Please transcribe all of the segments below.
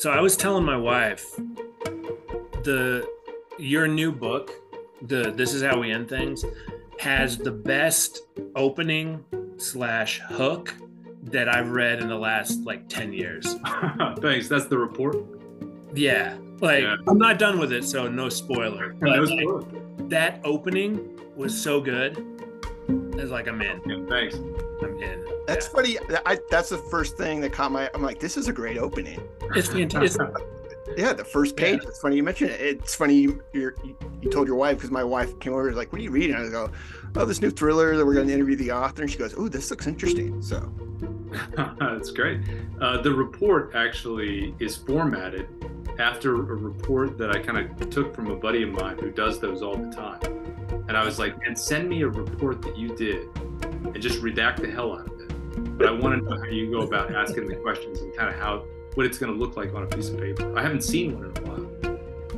So I was telling my wife the your new book, the This Is How We End Things, has the best opening slash hook that I've read in the last like 10 years. Thanks. That's the report. Yeah. Like Yeah. I'm not done with it, so no spoiler. But No like, spoiler. that opening was so good. It's like I'm in. Yeah, thanks. I'm in. That's funny. I, that's the first thing that caught my. I'm like, this is a great opening. It's fantastic. Yeah, the first page. It's funny you mentioned it. It's funny you you're, you, you told your wife because my wife came over. and was like, "What are you reading?" I go, "Oh, this new thriller that we're going to interview the author." And she goes, "Oh, this looks interesting." So, That's great. Uh, the report actually is formatted after a report that I kind of took from a buddy of mine who does those all the time. And I was like, and send me a report that you did and just redact the hell out of it. But I want to know how you go about asking the questions and kind of how what it's going to look like on a piece of paper. I haven't seen one in a while.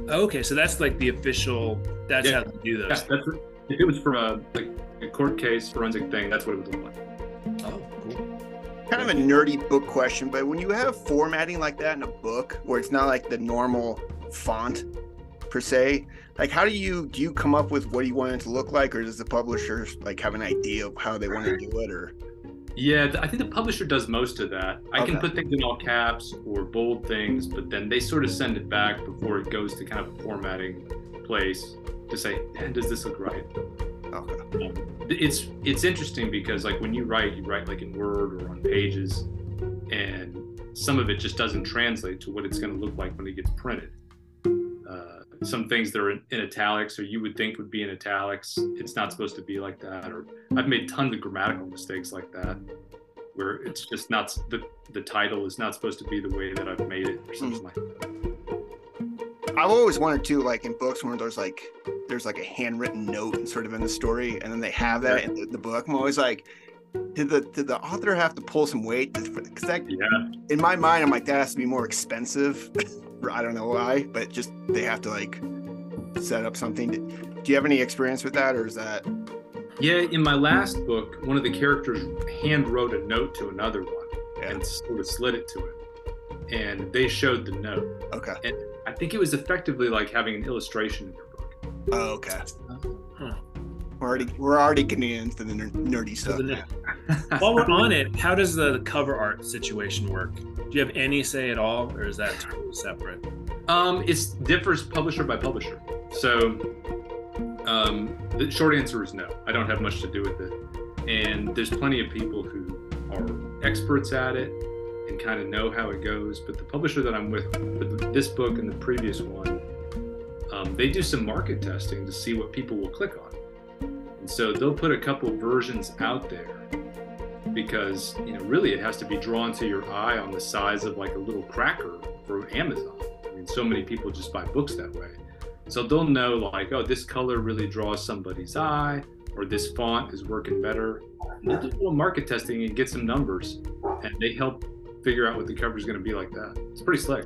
Oh, okay, so that's like the official. That's Yeah. how they do Yeah, those. that's, if it was for a like a court case forensic thing, that's what it would look like. Oh, cool. kind of a nerdy book question, but when you have formatting like that in a book, where it's not like the normal font per se, like how do you do you come up with what you want it to look like, or does the publisher like have an idea of how they want to do it, or Yeah, I think the publisher does most of that. I can put things in all caps or bold things, but then they sort of send it back before it goes to kind of a formatting place to say, does this look right?" okay. Um, it's it's interesting because like when you write, you write like in Word or on pages, and some of it just doesn't translate to what it's going to look like when it gets printed. Some things that are in, in italics or you would think would be in italics, it's not supposed to be like that. Or I've made tons of grammatical mistakes like that, where it's just not the the title is not supposed to be the way that I've made it or something hmm. like that. I've always wanted to like in books where there's like there's like a handwritten note and sort of in the story, and then they have that in the, the book. I'm always like, did the did the author have to pull some weight? Because that Yeah. in my mind, I'm like that has to be more expensive. I don't know why, but just they have to like set up something. Do you have any experience with that, or is that Yeah, in my last book, one of the characters hand wrote a note to another one Yeah. and sort of slid it to it. And they showed the note. okay? And I think it was effectively like having an illustration in your book. Oh, okay. Huh. We're already we're already getting into the ner- nerdy So stuff. the ne- While we're on it, how does the cover art situation work? Do you have any say at all, or is that totally separate? Um, it differs publisher by publisher. So um, the short answer is no. I don't have much to do with it. And there's plenty of people who are experts at it and kind of know how it goes. But the publisher that I'm with, with this book and the previous one, um, they do some market testing to see what people will click on. And so they'll put a couple versions out there because you know really it has to be drawn to your eye on the size of like a little cracker for Amazon. I mean, so many people just buy books that way. So they'll know like, oh, this color really draws somebody's eye, or this font is working better. They'll do a little market testing and get some numbers, and they help figure out what the cover is going to be like that. It's pretty slick.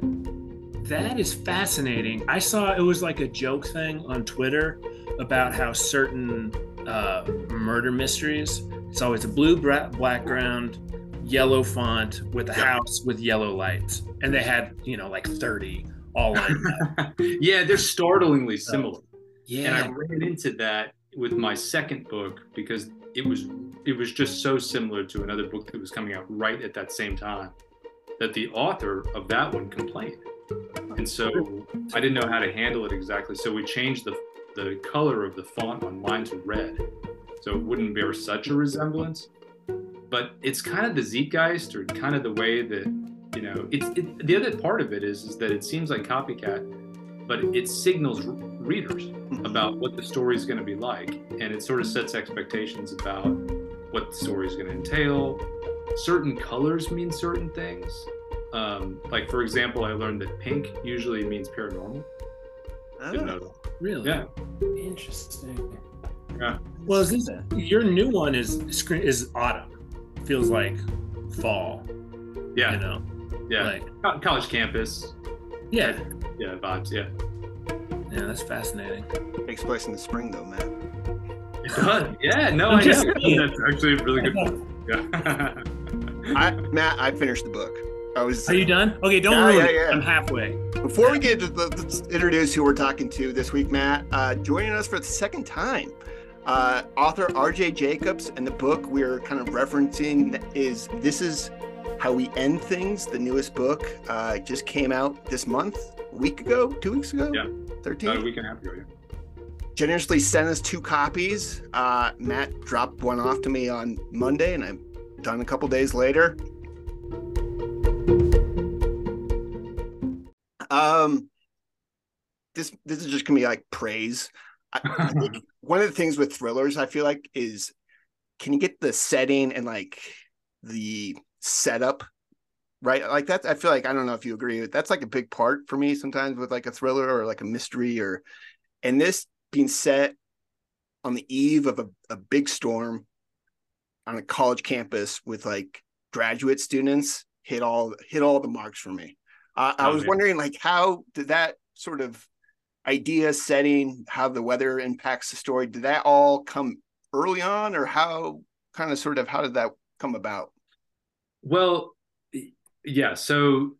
That is fascinating. I saw it was like a joke thing on Twitter about how certain uh, murder mysteries, it's always a blue background, yellow font with a house with yellow lights. And they had, you know, like 30 all lined up. yeah, they're startlingly similar. Yeah, and I ran into that with my second book because it was it was just so similar to another book that was coming out right at that same time that the author of that one complained and so i didn't know how to handle it exactly so we changed the the color of the font on mine to red so it wouldn't bear such a resemblance. But it's kind of the zeitgeist or kind of the way that you know it's it, the other part of it is is that it seems like copycat but it signals readers about what the story is going to be like and it sort of sets expectations about what the story is going to entail. Certain colors mean certain things. Um, like for example i learned that pink usually means paranormal Didn't know that. Really? yeah Interesting. Yeah. Well, is this, your new one is screen is autumn. Feels like fall. yeah You know. yeah Like, Co- college campus yeah. yeah vibes yeah Yeah, that's fascinating. Takes place in the spring though, man. it does yeah no I'm just that's actually a really good point yeah I Matt, I finished the book. I was. Are you done? Okay, don't Yeah, ruin yeah, it. I'm halfway. Before we get to the, let's introduce who we're talking to this week, Matt. Uh, joining us for the second time, uh, author R.J. Jacobs, and the book we're kind of referencing is "This Is How We End Things." The newest book uh, just came out this month, a week ago, two weeks ago, Yeah. thirteen. About a week and a half ago. Yeah. generously sent us two copies. Uh, Matt dropped one off to me on Monday, and I'm done a couple days later. Um, this this is just gonna be like praise. I, I think one of the things with thrillers, I feel like, is can you get the setting and like the setup right? Like that's I feel like I don't know if you agree with that's like a big part for me sometimes with like a thriller or like a mystery or and this being set on the eve of a, a big storm on a college campus with like graduate students hit all hit all the marks for me. Uh, I Oh, was wondering like how did that sort of idea setting how the weather impacts the story did that all come early on or how kind of sort of how did that come about? Well, yeah. So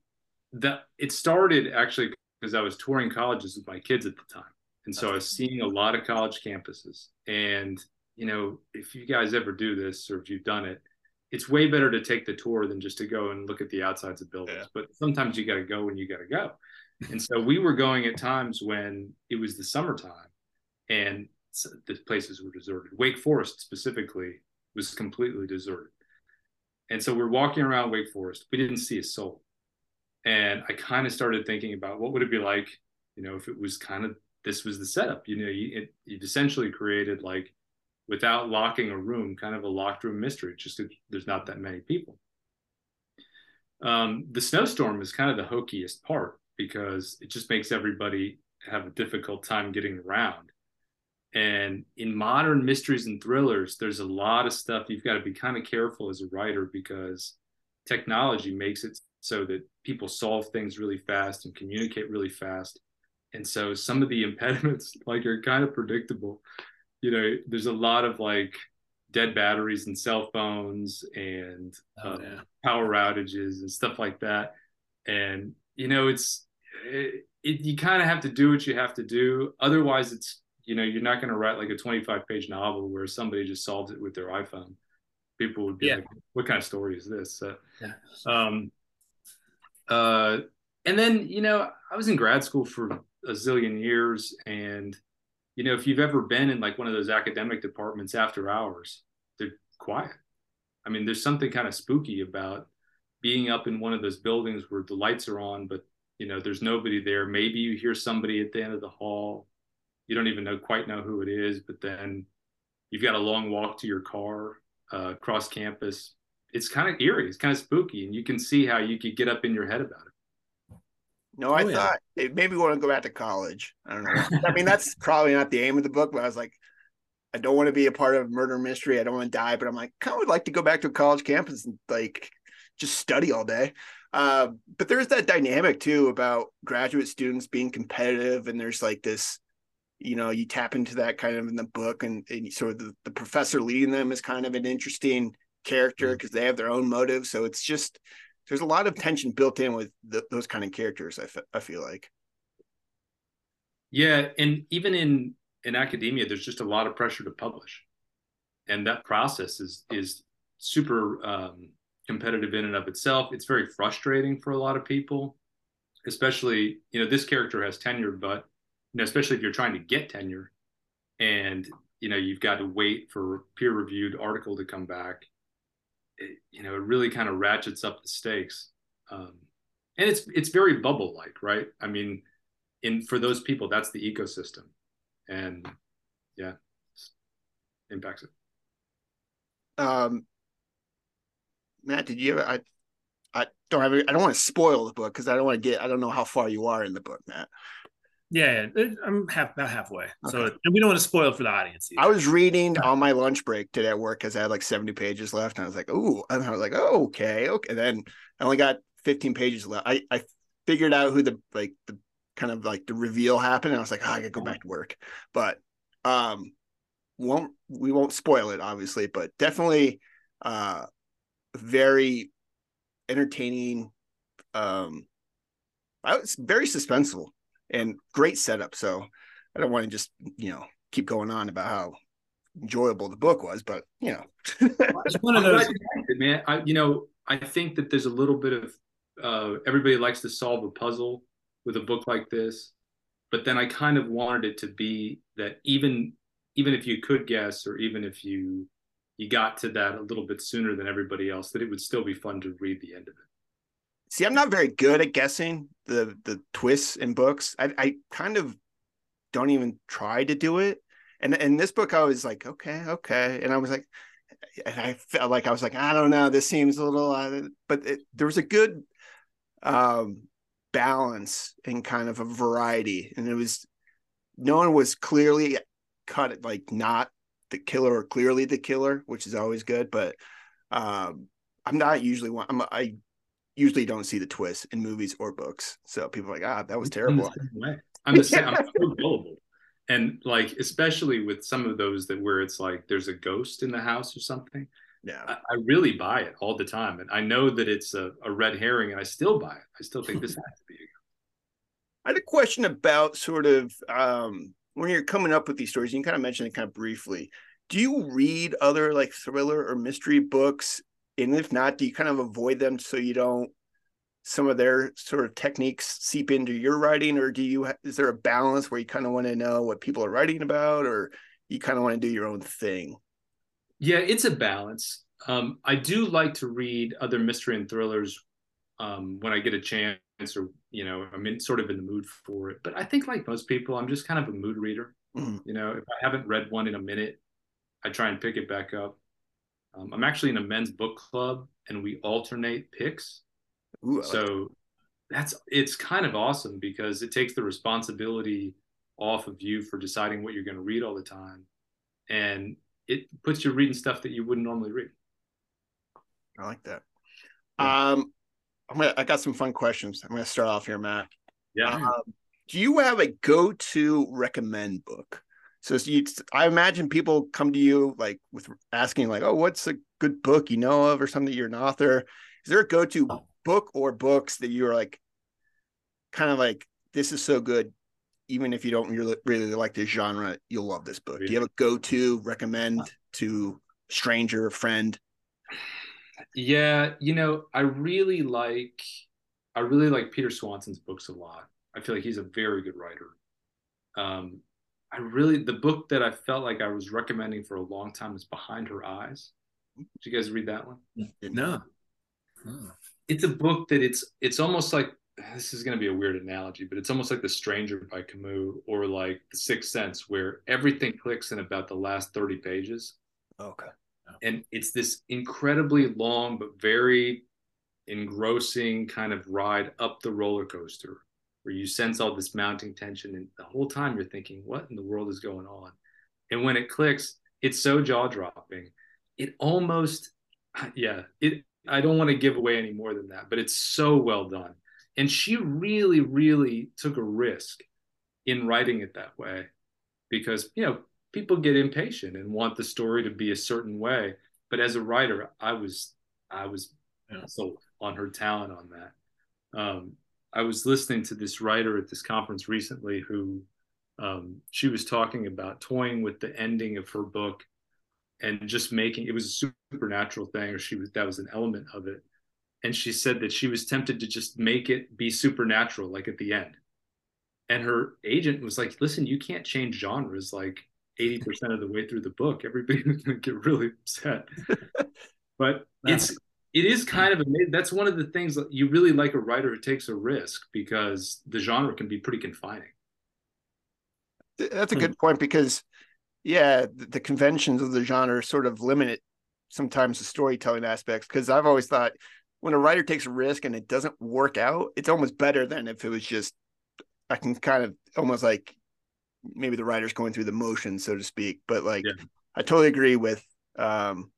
that it started actually because I was touring colleges with my kids at the time, and so I was seeing a lot of college campuses. And you know, if you guys ever do this or if you've done it, it's way better to take the tour than just to go and look at the outsides of buildings. Yeah. But sometimes you got to go when you got to go. And so we were going at times when it was the summertime, and the places were deserted. Wake Forest specifically was completely deserted. And so we're walking around Wake Forest. We didn't see a soul. And I kind of started thinking about what would it be like, you know, if it was kind of this was the setup. You know, you, it, you've essentially created like without locking a room, kind of a locked room mystery. Just there's not that many people. Um, the snowstorm is kind of the hokiest part because it just makes everybody have a difficult time getting around. And in modern mysteries and thrillers, there's a lot of stuff you've got to be kind of careful as a writer because technology makes it so that people solve things really fast and communicate really fast. And so some of the impediments like are kind of predictable. You know, there's a lot of like dead batteries and cell phones and Oh, uh, yeah. power outages and stuff like that. And you know, it's it, it, you kind of have to do what you have to do. Otherwise, it's you know, you're not going to write like a 25 page novel where somebody just solves it with their iPhone. People would be Yeah. like, "What kind of story is this?" So, Yeah. um, uh, and then you know, I was in grad school for a zillion years, and you know, if you've ever been in like one of those academic departments after hours, they're quiet. I mean, there's something kind of spooky about being up in one of those buildings where the lights are on, but you know, there's nobody there. Maybe you hear somebody at the end of the hall. You don't even know quite know who it is, but then you've got a long walk to your car uh, across campus. It's kind of eerie. It's kind of spooky, and you can see how you could get up in your head about it. No, I Oh, yeah. thought it made me want to go back to college. I don't know. I mean, that's probably not the aim of the book, but I was like, I don't want to be a part of murder mystery. I don't want to die, but I'm like, kind of would like to go back to a college campus and like just study all day. Uh, but there's that dynamic too about graduate students being competitive, and there's like this, you know, you tap into that kind of in the book, and, and sort of the, the professor leading them is kind of an interesting character because they have their own motives. So it's just there's a lot of tension built in with th those kind of characters. I I feel like. Yeah, and even in in academia, there's just a lot of pressure to publish, and that process is is super um, competitive in and of itself. It's very frustrating for a lot of people, especially you know this character has tenure, but you know especially if you're trying to get tenure, and you know you've got to wait for peer reviewed article to come back. It, you know it really kind of ratchets up the stakes, um, and it's it's very bubble like, right? I mean in for those people that's the ecosystem and yeah impacts it Um, Matt, did you ever? I I don't have. I don't want to spoil the book because I don't want to get. I don't know how far you are in the book, Matt. Yeah, yeah. I'm half about halfway. So and we don't want to spoil for the audience. either. I was reading on my lunch break today at work because I had like 70 pages left. And I was like, oh, and I was like, oh, okay, okay. And then I only got 15 pages left. I, I figured out who the like the kind of like the reveal happened. And I was like, oh, I gotta go back to work. But um won't we won't spoil it, obviously, but definitely uh very entertaining um, I was very suspenseful and great setup. So I don't want to just you know keep going on about how enjoyable the book was, but you know, it's one of those. Man, I, you know, I think that there's a little bit of uh, everybody likes to solve a puzzle with a book like this, but then I kind of wanted it to be that even even if you could guess, or even if you you got to that a little bit sooner than everybody else, that it would still be fun to read the end of it. See, I'm not very good at guessing the the twists in books. I, I kind of don't even try to do it. And in this book, I was like, okay, okay, and I was like, and I felt like I was like, I don't know, this seems a little, uh, but it, there was a good um, balance and kind of a variety, and it was no one was clearly cut like not the killer or clearly the killer, which is always good. But um, I'm not usually one. I'm, I usually don't see the twist in movies or books. So people are like, ah, that was terrible. I'm the same. I'm so gullible and like especially with some of those that where it's like there's a ghost in the house or something yeah i, I really buy it all the time and i know that it's a, a, red herring and i still buy it i still think this has to be I had a question about sort of um, when you're coming up with these stories. You kind of mentioned it kind of briefly. Do you read other like thriller or mystery books? And if not, do you kind of avoid them so you don't some of their sort of techniques seep into your writing or do you is there a balance where you kind of want to know what people are writing about or you kind of want to do your own thing? Yeah it's a balance. Um, i do like to read other mystery and thrillers um, when i get a chance or you know i'm in sort of in the mood for it. But i think like most people i'm just kind of a mood reader. Mm-hmm. you know if i haven't read one in a minute i try and pick it back up um, i'm actually in a men's book club and we alternate picks Ooh, so like that's it's kind of awesome because it takes the responsibility off of you for deciding what you're going to read all the time, and it puts you reading stuff that you wouldn't normally read. I like that. Yeah. Um, I'm gonna, I got some fun questions. I'm going to start off here, Matt. Yeah. Um, do you have a go-to recommend book? So you, I imagine people come to you like with asking like, "Oh, what's a good book you know of, or something you're an author?" Is there a go-to oh. book or books that you're like kind of like this is so good even if you don't really, really like this genre you'll love this book. Do you have a go-to recommend to stranger friend? Yeah you know i really like i really like peter swanson's books a lot. I feel like he's a very good writer. Um i really the book that i felt like i was recommending for a long time is behind her eyes. Did you guys read that one? No. It's a book that it's it's almost like this is going to be a weird analogy, but it's almost like The Stranger by Camus or like The Sixth Sense, where everything clicks in about the last 30 pages. Okay. And it's this incredibly long but very engrossing kind of ride up the roller coaster where you sense all this mounting tension. And the whole time you're thinking, what in the world is going on? And when it clicks, it's so jaw dropping. It almost, yeah, it I don't want to give away any more than that, but it's so well done. And she really, really took a risk in writing it that way because, you know, people get impatient and want the story to be a certain way. But as a writer, I was, I was yeah. sold on her talent on that. Um, I was listening to this writer at this conference recently who um, she was talking about toying with the ending of her book and just making it was a supernatural thing or she was that was an element of it. And she said that she was tempted to just make it be supernatural like at the end. And her agent was like listen you can't change genres like 80% of the way through the book. Everybody's going to get really upset. But it's it is kind of amazing that's one of the things that you really like a writer who takes a risk because the genre can be pretty confining that's a good point because yeah, the, the conventions of the genre sort of limit it sometimes the storytelling aspects because I've always thought when a writer takes a risk and it doesn't work out, it's almost better than if it was just I can kind of almost like maybe the writer's going through the motion, so to speak. But like yeah. I totally agree with um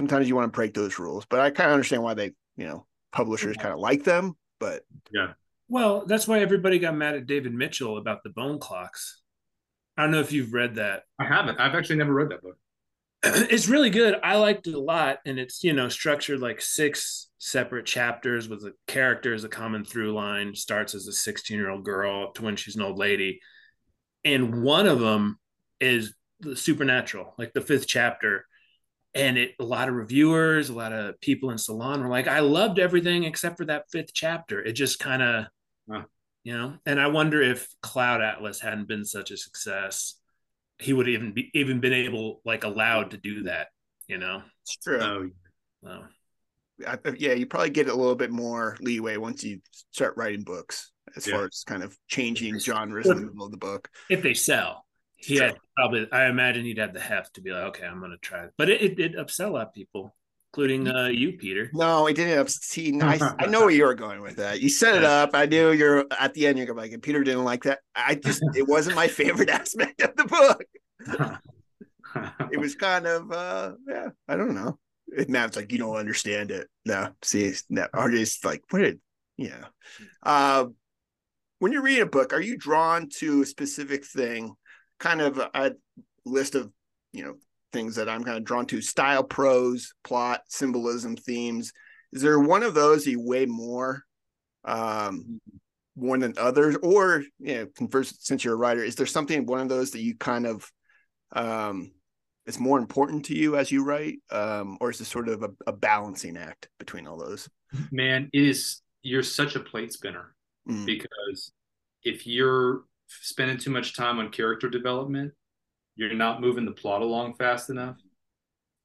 sometimes you want to break those rules, but I kind of understand why they, you know, publishers kind of like them. But yeah. Well, that's why everybody got mad at David Mitchell about the bone clocks. I don't know if you've read that. I haven't. I've actually never read that book. it's really good. I liked it a lot, and it's you know structured like six separate chapters with a character as a common through line. Starts as a 16 year old girl to when she's an old lady, and one of them is the supernatural, like the fifth chapter. And it a lot of reviewers, a lot of people in salon were like, I loved everything except for that fifth chapter. It just kind of, Huh. you know. And I wonder if Cloud Atlas hadn't been such a success, he would even be even been able like allowed to do that, you know. It's true. Oh, So, I, yeah, you probably get a little bit more leeway once you start writing books, as Yeah. far as kind of changing genres in the middle of the book. if they sell, he Sure. had probably. I imagine he'd have the heft to be like, okay, I'm going to try it. But it, it did upsell a lot of people, including uh, you, Peter. No, it didn't. See, I, I know where you were going with that. You set it up. I knew you're at the end. You're gonna like, and Peter didn't like that. I just, it wasn't my favorite aspect of the book. It was kind of, uh yeah, I don't know. And Matt's like, you don't understand it. No, see, no, RJ's like, what did, yeah. Uh, when you're reading a book, are you drawn to a specific thing? Kind of a list of, you know, things that I'm kind of drawn to style, prose, plot, symbolism, themes. Is there one of those you weigh more, um, one than others? Or, you know, converse, since you're a writer, is there something, one of those that you kind of, um, is more important to you as you write um or is this sort of a, a balancing act between all those man, it is. You're such a plate spinner Mm, because if you're spending too much time on character development, you're not moving the plot along fast enough.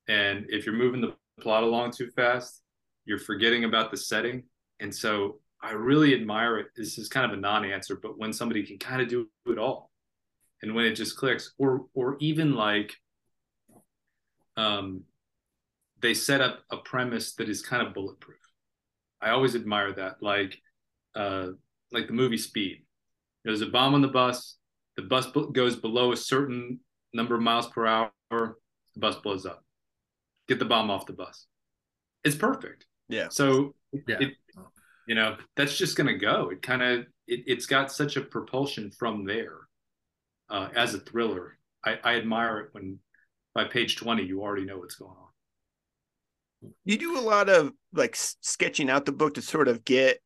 And if you're moving the plot along too fast, you're forgetting about the setting. And so I really admire it. This is kind of a non-answer, but when somebody can kind of do it all and when it just clicks, or or even like um they set up a premise that is kind of bulletproof. I always admire that. Like uh like the movie Speed. There's a bomb on the bus. The bus b- goes below a certain number of miles per hour. The bus blows up. Get the bomb off the bus. It's perfect. yeah So Yeah. it, you know, that's just going to go. It kind of it, it's got such a propulsion from there uh, as a thriller. I, I admire it when by page twenty you already know what's going on. you do a lot of like sketching out the book to sort of get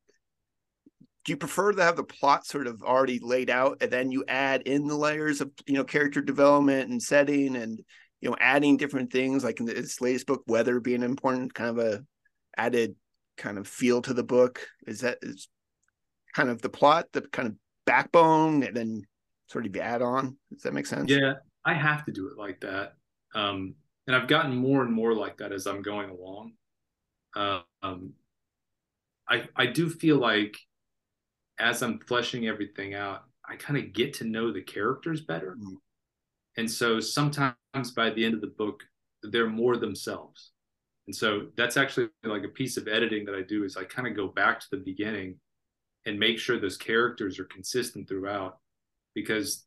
do you prefer to have the plot sort of already laid out and then you add in the layers of you know character development and setting and you know adding different things like in this latest book weather being important kind of a added kind of feel to the book is that is kind of the plot the kind of backbone and then sort of the add on does that make sense Yeah, I have to do it like that. Um, and I've gotten more and more like that as I'm going along. Um, I I do feel like as I'm fleshing everything out, I kind of get to know the characters better. Mm. And so sometimes by the end of the book, they're more themselves. And so that's actually like a piece of editing that I do is I kind of go back to the beginning and make sure those characters are consistent throughout because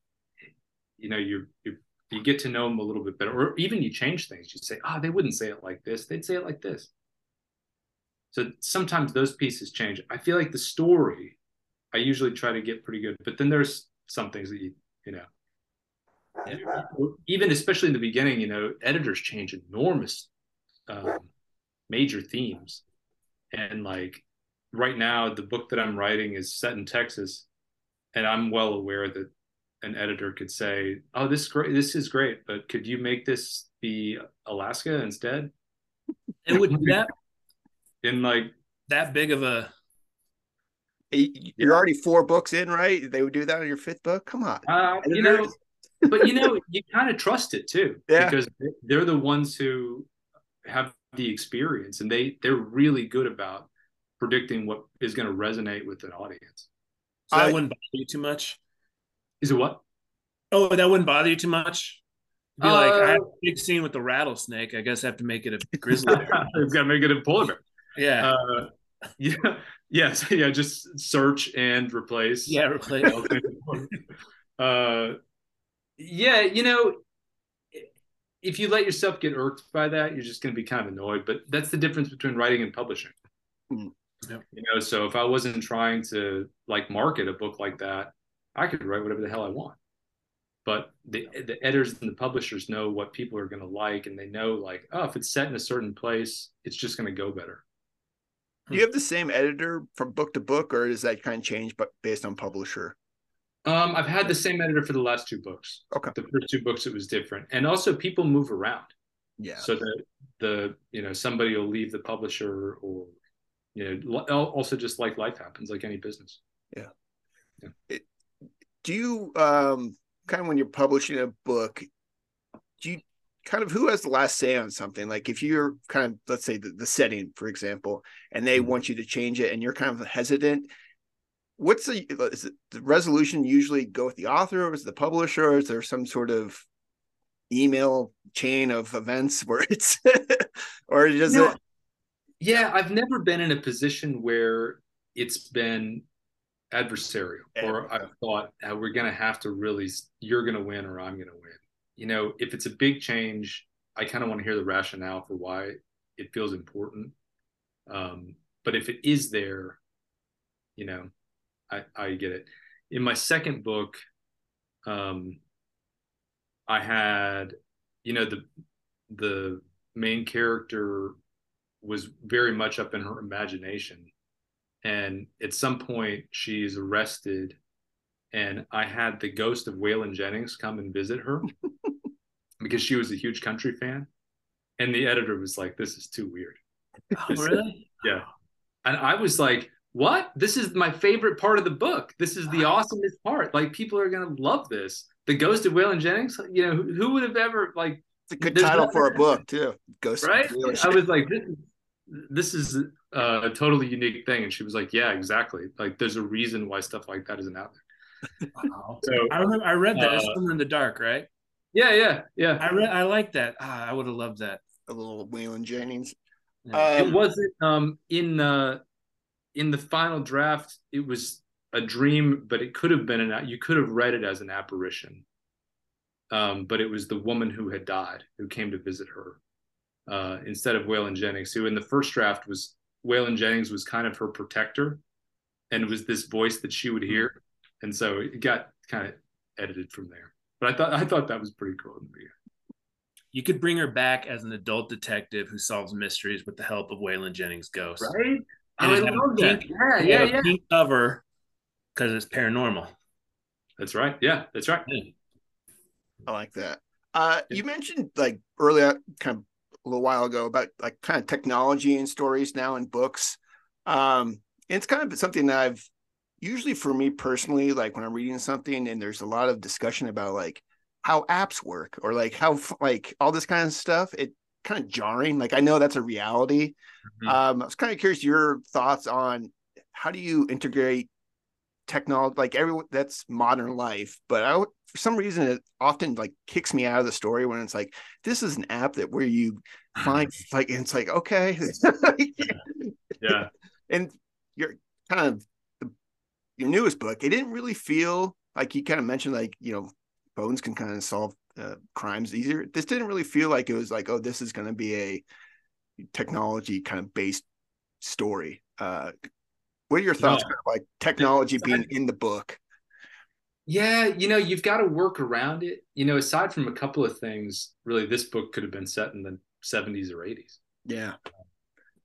you know you you you get to know them a little bit better or even you change things you say oh they wouldn't say it like this they'd say it like this so sometimes those pieces change i feel like the story i usually try to get pretty good but then there's some things that you you know even especially in the beginning you know editors change enormous um, major themes and like right now the book that i'm writing is set in texas and i'm well aware that an editor could say, "Oh, this is great. This is great, but could you make this be Alaska instead?" It would be that In like, that big of a you're already four books in right they would do that on your fifth book come on uh, you know, but you know, you kind of trust it too, Yeah. because they're the ones who have the experience, and they they're really good about predicting what is going to resonate with an audience. so that I- wouldn't bother you too much. Is it what? Oh, that wouldn't bother you too much. Be like, I Uh, have a big scene with the rattlesnake. I guess I have to make it a grizzly bear. it's got to make it a polar bear. Yeah, Uh, yeah, yes, yeah. Just search and replace. yeah. Replace. uh, yeah, you know, if you let yourself get irked by that, you're just going to be kind of annoyed. But that's the difference between writing and publishing. Mm. Yep. You know, so if I wasn't trying to like market a book like that, I could write whatever the hell I want. but the the editors and the publishers know what people are going to like, and they know like, oh, if it's set in a certain place, it's just going to go better. Do you have the same editor from book to book, or does that kind of change, but based on publisher? Um, I've had the same editor for the last two books. Okay. The first two books it was different, and also people move around. Yeah. So that the you know somebody will leave the publisher, or you know also just like life happens, like any business. Yeah. yeah. It, do you um kind of when you're publishing a book, do you kind of who has the last say on something? Like if you're kind of let's say the, the setting, for example, and they mm-hmm. want you to change it, and you're kind of hesitant what's the is it the resolution usually go with the author or is the publisher or is there some sort of email chain of events where it's or does it yeah i've never been in a position where it's been adversarial yeah. or i've thought oh, we're going to have to really you're going to win or i'm going to win you know if it's a big change i kind of want to hear the rationale for why it feels important um, but if it is there you know I, I get it. In my second book, um, I had, you know, the the main character was very much up in her imagination, and at some point she's arrested, and I had the ghost of Waylon Jennings come and visit her because she was a huge country fan, and the editor was like, "This is too weird." Oh, really? yeah, and I was like, what? This is my favorite part of the book. This is the awesomest part. Like people are gonna love this. The Ghost of Waylon Jennings. You know, who, who would have ever like? It's a good title for a book too. Ghost. Right. I was like, this is this is uh, a totally unique thing, and she was like, yeah, exactly. Like, there's a reason why stuff like that isn't out there. Wow. So I remember I read that. Uh, it's in the dark, right? Yeah, yeah, yeah. I read. I like that. Ah, I would have loved that. A little Waylon Jennings. Yeah. Um, it wasn't um, in uh, in the final draft, it was a dream, but it could have been an you could have read it as an apparition. Um, but it was the woman who had died who came to visit her uh, instead of Waylon Jennings, who in the first draft was Waylon Jennings was kind of her protector, and it was this voice that she would hear, and so it got kind of edited from there. But I thought I thought that was pretty cool in the beginning. You could bring her back as an adult detective who solves mysteries with the help of Waylon Jennings' ghost. Right? I love that. Pink, yeah, yeah, yeah. Pink cover because it's paranormal. That's right. Yeah, that's right. Yeah. I like that. Uh, you mentioned like earlier, kind of a little while ago, about like kind of technology and stories now in books. Um, it's kind of something that I've usually for me personally, like when I'm reading something and there's a lot of discussion about like how apps work or like how like all this kind of stuff. It kind of jarring. Like I know that's a reality. Mm-hmm. Um, I was kind of curious your thoughts on how do you integrate technology, like everyone that's modern life. But I, for some reason, it often like kicks me out of the story when it's like this is an app that where you find like it's like okay, yeah, and you're kind of your newest book. It didn't really feel like you kind of mentioned like you know phones can kind of solve uh, crimes easier. This didn't really feel like it was like, oh, this is going to be a technology kind of based story. Uh, what are your thoughts, kind of like technology being in the book? Yeah, you know, you've got to work around it. You know, aside from a couple of things, really, this book could have been set in the 70s or 80s. Yeah.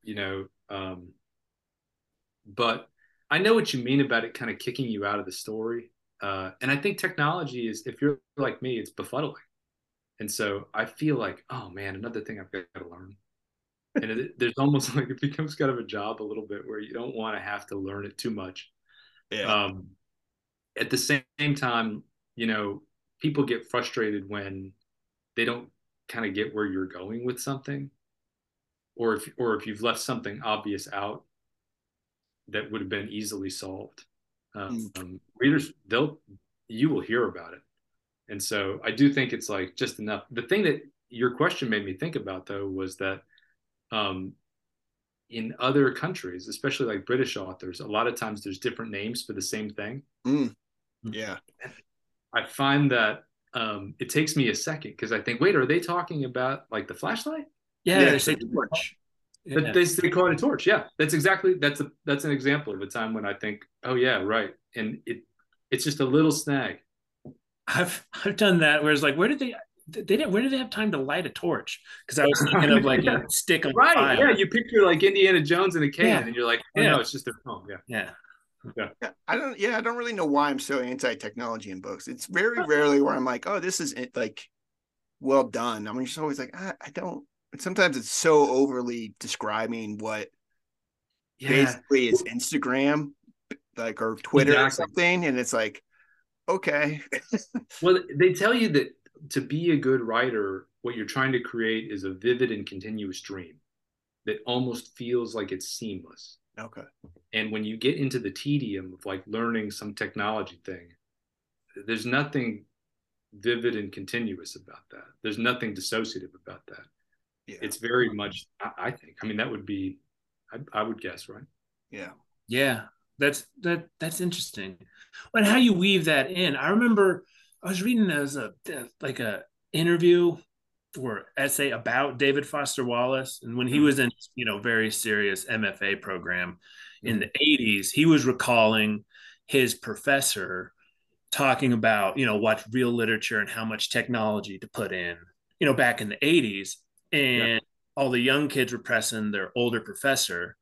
You know, um, but I know what you mean about it kind of kicking you out of the story. Uh, and I think technology is, if you're like me, it's befuddling. And so I feel like, oh man, another thing I've got to learn. and it, there's almost like it becomes kind of a job a little bit where you don't want to have to learn it too much. Yeah. Um, at the same time, you know, people get frustrated when they don't kind of get where you're going with something, or if or if you've left something obvious out that would have been easily solved. Um, mm. readers, they'll you will hear about it, and so I do think it's like just enough. The thing that your question made me think about though was that um, in other countries, especially like British authors, a lot of times there's different names for the same thing. Mm. Yeah, I find that um, it takes me a second because I think, wait, are they talking about like the flashlight? Yeah, yeah they say torch. But they, they call it a torch. Yeah, that's exactly that's a that's an example of a time when I think, oh yeah, right, and it it's just a little snag. I've I've done that. Where it's like, where did they? They didn't. Where did they have time to light a torch? Because I was thinking of like a stick on right. fire. Yeah, you picture like Indiana Jones in a cave, Yeah. and you're like, oh Yeah. no, it's just a phone. Yeah. Yeah. Yeah, I don't. Yeah, I don't really know why I'm so anti-technology in books. It's very rarely where I'm like, oh, this is it, like well done. I'm just always like, I, I don't. Sometimes it's so overly describing what Yeah. basically is Instagram, like or Twitter or something, and it's like, okay, Well, they tell you that to be a good writer, what you're trying to create is a vivid and continuous dream that almost feels like it's seamless. okay, And when you get into the tedium of like learning some technology thing, there's nothing vivid and continuous about that. There's nothing dissociative about that. Yeah, It's very much, I, I think. I mean, that would be, I, I would guess, right? yeah, Yeah, that's that that's interesting. And how you weave that in. I remember I was reading as a like a interview or essay about David Foster Wallace, and when he Mhm. was in you know very serious MFA program in the '80s, he was recalling his professor talking about you know what real literature and how much technology to put in you know back in the '80s, and all the young kids were pressing their older professor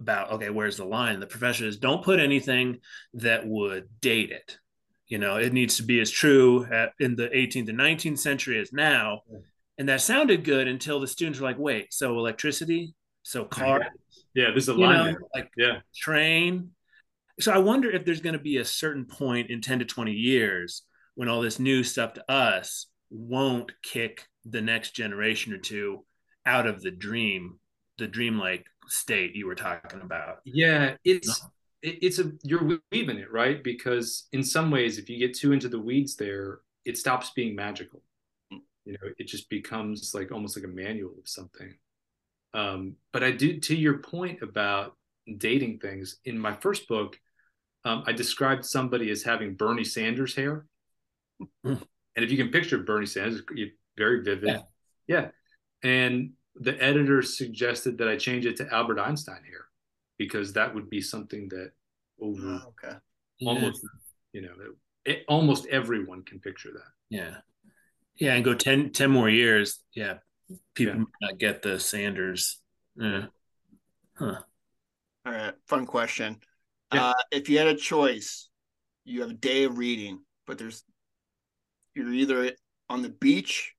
about okay where's the line? The professor is don't put anything that would date it. You know it needs to be as true at, in the 18th and 19th century as now. And that sounded good until the students were like wait so electricity? So car? Yeah, there's a you line know like Yeah. train. So i wonder if there's going to be a certain point in 10 to 20 years when all this new stuff to us won't kick the next generation or two out of the dream the dreamlike state you were talking about Yeah, it's it, it's a you're weaving it right because in some ways, if you get too into the weeds, there it stops being magical. You know, it just becomes like almost like a manual of something. Um, but I do to your point about dating things. In my first book, um, I described somebody as having Bernie Sanders hair, Mm. And if you can picture Bernie Sanders, very vivid. Yeah. yeah. And the editor suggested that I change it to Albert Einstein here because that would be something that over Oh, okay. almost you know it, almost everyone can picture that Yeah. Yeah. And go 10, 10 more years. Yeah. People Yeah. might not get the Sanders. Yeah. Huh. All right, fun question. Yeah. Uh, if you had a choice, you have a day of reading, but there's you're either on the beach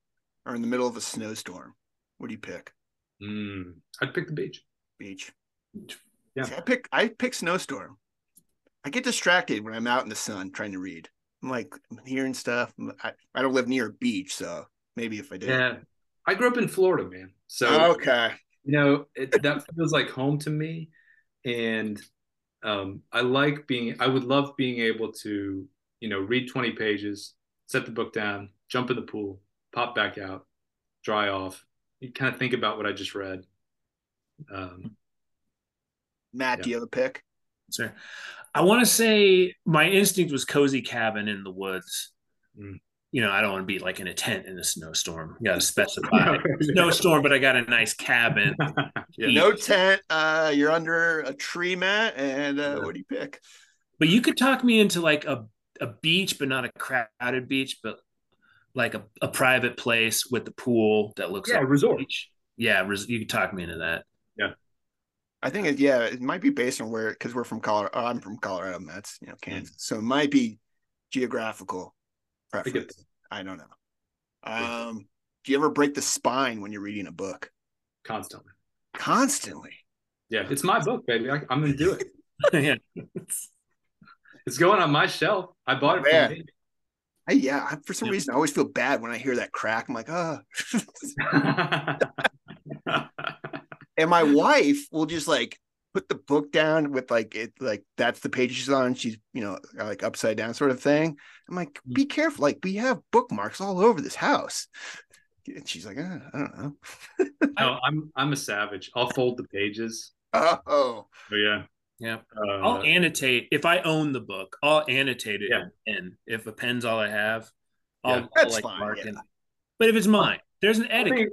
or in the middle of a snowstorm. What do you pick? mm, i'd pick the beach Beach. Yeah. See, I pick I pick snowstorm. I get distracted when I'm out in the sun trying to read. I'm like I'm hearing stuff. I, I don't live near a beach, so maybe if I did. yeah i grew up in florida man so Okay. you know it, that feels like home to me and um, i like being i would love being able to you know read 20 pages set the book down jump in the pool pop back out dry off you kind of think about what i just read um, Matt, do you have a pick? Sir. I want to say my instinct was cozy cabin in the woods. Mm. You know, I don't want to be like in a tent in a snowstorm. You got to specify snowstorm, but I got a nice cabin. yeah. No tent. Uh, you're under a tree, Matt. And uh, what do you pick? But you could talk me into like a, a beach, but not a crowded beach, but like a, a private place with the pool that looks Yeah, like a resort. beach. Yeah, res- you could talk me into that. Yeah. I think it, yeah, it might be based on where because we're from Colorado. oh, I'm from Colorado. That's you know Kansas, so it might be geographical preference. I don't know. Um, do you ever break the spine when you're reading a book? constantly Constantly. yeah it's my book baby I, i'm gonna do it yeah. It's going on my shelf. I bought it Yeah. from. I, yeah, I, for some Yeah. reason, I always feel bad when I hear that crack. I'm like, oh. and my wife will just like put the book down with like it, like that's the page she's on. She's you know like upside down sort of thing. I'm like, be careful. Like we have bookmarks all over this house. And she's like, "Uh, I don't know. no, I'm I'm a savage. I'll fold the pages. Oh, Oh yeah. Yeah. Uh, I'll annotate if I own the book. I'll annotate it Yeah. in. If a pen's all I have, I'll, Yeah. I'll, That's like fine, mark yeah. But if it's mine, there's an I etiquette.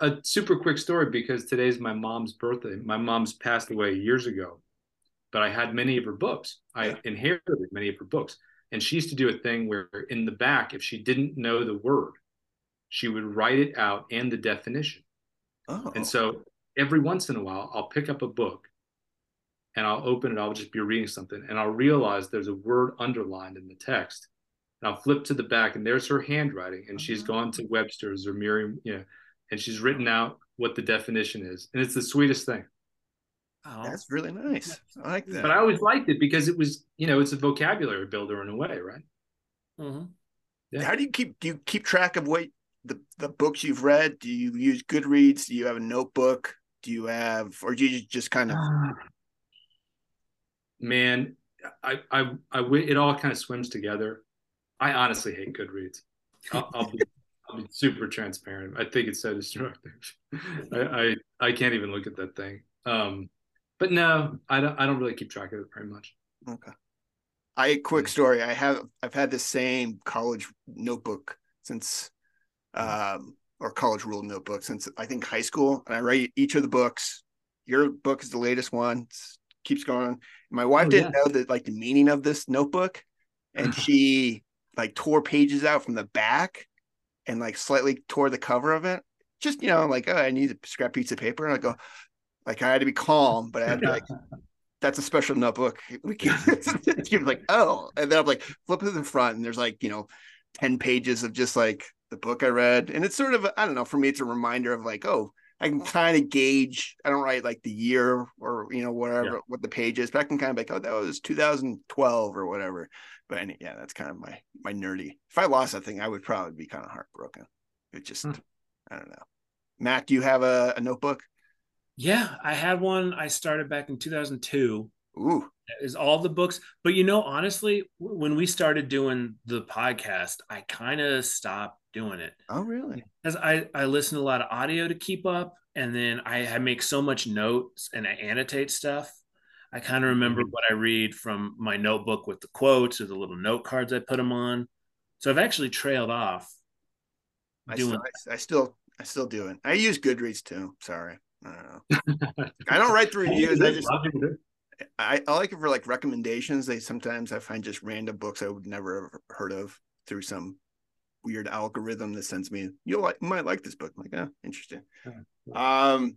a, a super quick story because today's my mom's birthday. My mom's passed away years ago, but I had many of her books. I Yeah. inherited many of her books. And she used to do a thing where in the back, if she didn't know the word, she would write it out and the definition. Oh. And so every once in a while, I'll pick up a book and I'll open it. I'll just be reading something and I'll realize there's a word underlined in the text. And I'll flip to the back and there's her handwriting. And she's Uh-huh. gone to Webster's or Merriam, you know, and she's written out what the definition is. And it's the sweetest thing. Oh, That's really nice. I like that. But I always liked it because it was, you know, it's a vocabulary builder in a way, right? mhm. Yeah. How do you keep do you keep track of what the the books you've read? Do you use Goodreads? Do you have a notebook? Do you have or do you just kind of Man, I, I, I, it all kind of swims together. I honestly hate Goodreads. I'll, I'll be, I'll be super transparent. I think it's so destructive. I, I, I can't even look at that thing. Um, but no, I don't, I don't really keep track of it very much. Okay. I quick story. I have I've had the same college notebook since um or college rule notebook since I think high school. And I write each of the books. Your book is the latest one. It's, keeps going. My wife Oh, didn't know that like the meaning of this notebook. And mm. she like tore pages out from the back and like slightly tore the cover of it. Just, you know, like, oh, I need a scrap piece of paper. And I go, like I had to be calm, but I had to like that's a special notebook. We can she was like, oh, and then I'm like, flip to the front, and there's like, you know, 10 pages of just like the book I read. And it's sort of, I don't know, for me, it's a reminder of like, oh, I can kind of gauge. I don't write like the year or you know, whatever Yeah. what the page is, but I can kind of like, oh, that was 2012 or whatever. But any, yeah, that's kind of my my nerdy. If I lost that thing, I would probably be kind of heartbroken. It just Hmm. I don't know. Matt, do you have a, a notebook? Yeah, I had one. I started back in 2002. Ooh, Is all the books, but you know, honestly, when we started doing the podcast, I kind of stopped doing it oh really? because I I listen to a lot of audio to keep up, and then I, I make so much notes and I annotate stuff. I kind of remember Mhm. what I read from my notebook with the quotes or the little note cards I put them on. So I've actually trailed off I still, I, I still I still do it. I use Goodreads too. Sorry. I don't know. I don't write the reviews. I just I, I like it for like recommendations. They sometimes I find just random books I would never have heard of through some weird algorithm that sends me you'll like you might like this book. I'm like, oh, interesting. Um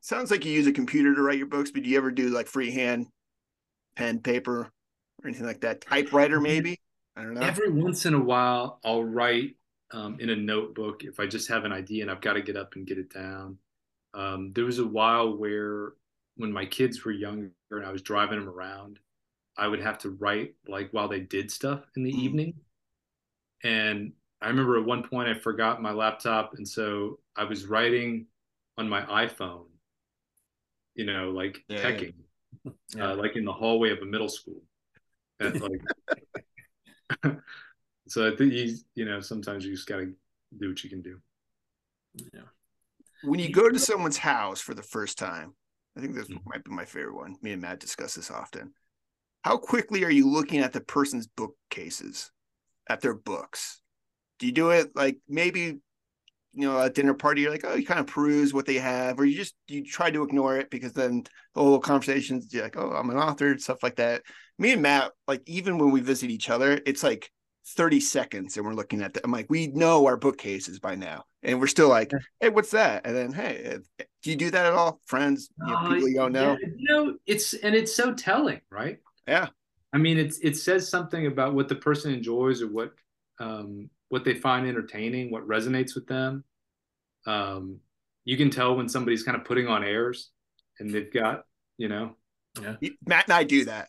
sounds like you use a computer to write your books, but do you ever do like freehand pen, paper, or anything like that? Typewriter maybe? I don't know. Every once in a while, I'll write um, in a notebook if I just have an idea and I've got to get up and get it down. Um, there was a while where, when my kids were younger and I was driving them around, I would have to write like while they did stuff in the Mhm. evening. And I remember at one point I forgot my laptop, and so I was writing on my iPhone. You know, like Yeah. pecking, Yeah. uh, like in the hallway of a middle school. And, like, so I think you, you know, sometimes you just got to do what you can do. Yeah. when you go to someone's house for the first time, I think this Mhm. might be my favorite one. Me and Matt discuss this often. How quickly are you looking at the person's bookcases, at their books? Do you do it like maybe, you know, at dinner party, you're like, oh, you kind of peruse what they have, or you just you try to ignore it because then the whole conversations, you're like, oh, I'm an author, and stuff like that. Me and Matt, like even when we visit each other, it's like 30 seconds and we're looking at the I'm like, we know our bookcases by now. And we're still like, hey, what's that? And then, hey, do you do that at all? Friends, you know, people you don't know? yeah, you know, it's and it's so telling, right? Yeah. I mean, it's it says something about what the person enjoys or what um, what they find entertaining, what resonates with them. Um, you can tell when somebody's kind of putting on airs, and they've got, you know, Yeah. Matt and I do that.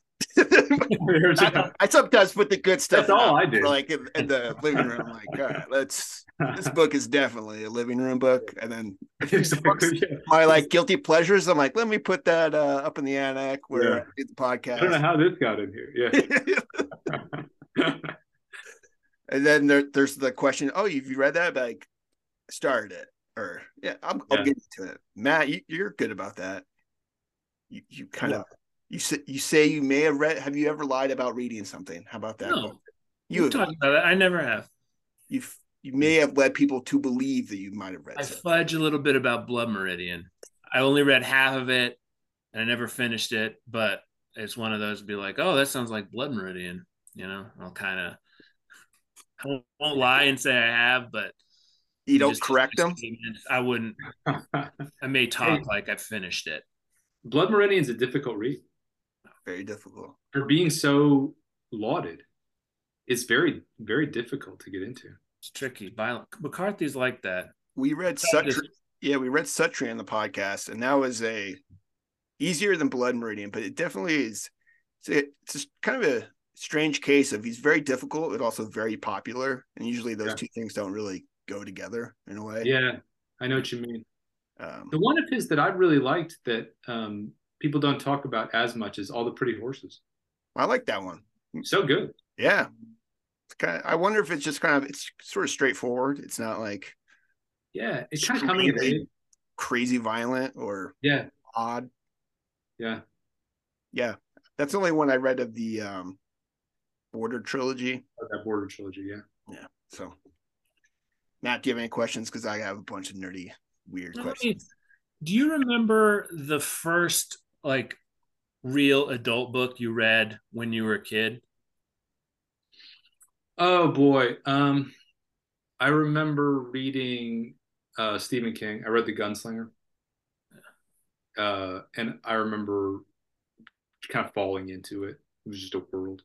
I, I sometimes put the good stuff. That's all I do. Like in, in the living room, I'm like, all right, let's. This book is definitely a living room book, and then exactly. Yeah. my like guilty pleasures. I'm like, let me put that uh, up in the annex where Yeah. I did the podcast. I don't know how this got in here. Yeah. and then there, there's the question. Oh, you've you read that? But, like, I started it, or yeah, I'm, I'll get to it. Matt, you, you're good about that. You you kind of you say you say you may have read. Have you ever lied about reading something? How about that? No, you you have, talked about it. I never have. you you may have led people to believe that you might have read. I something. fudge a little bit about Blood Meridian. I only read half of it, and I never finished it. But it's one of those to be like, oh, that sounds like Blood Meridian. You know, I'll kind of I won't lie and say I have, but you don't correct them. I wouldn't. I may talk hey, like I finished it. Blood Meridian is a difficult read. Very difficult for being so lauded. It's very very difficult to get into. It's tricky. Violent McCarthy's like that. We read Suttree. Yeah, we read Suttree on the podcast, and that was a easier than Blood Meridian, but it definitely is. It's, a, it's just kind of a strange case of he's very difficult, but also very popular, and usually those yeah. two things don't really go together in a way. Yeah, I know what you mean. Um, the one of his that I really liked that um, people don't talk about as much as All the Pretty Horses. I like that one. So good. Yeah. It's kind of, I wonder if it's just kind of it's sort of straightforward. It's not like yeah, it's kind of coming crazy violent or yeah odd. Yeah. Yeah. That's the only one I read of the um Border trilogy. Oh, that Border trilogy, yeah. Yeah. So Matt, do you have any questions? Because I have a bunch of nerdy, weird questions. Do you remember the first like real adult book you read when you were a kid? Oh boy. Um I remember reading uh Stephen King. I read The Gunslinger. Uh and I remember kind of falling into it. It was just a world.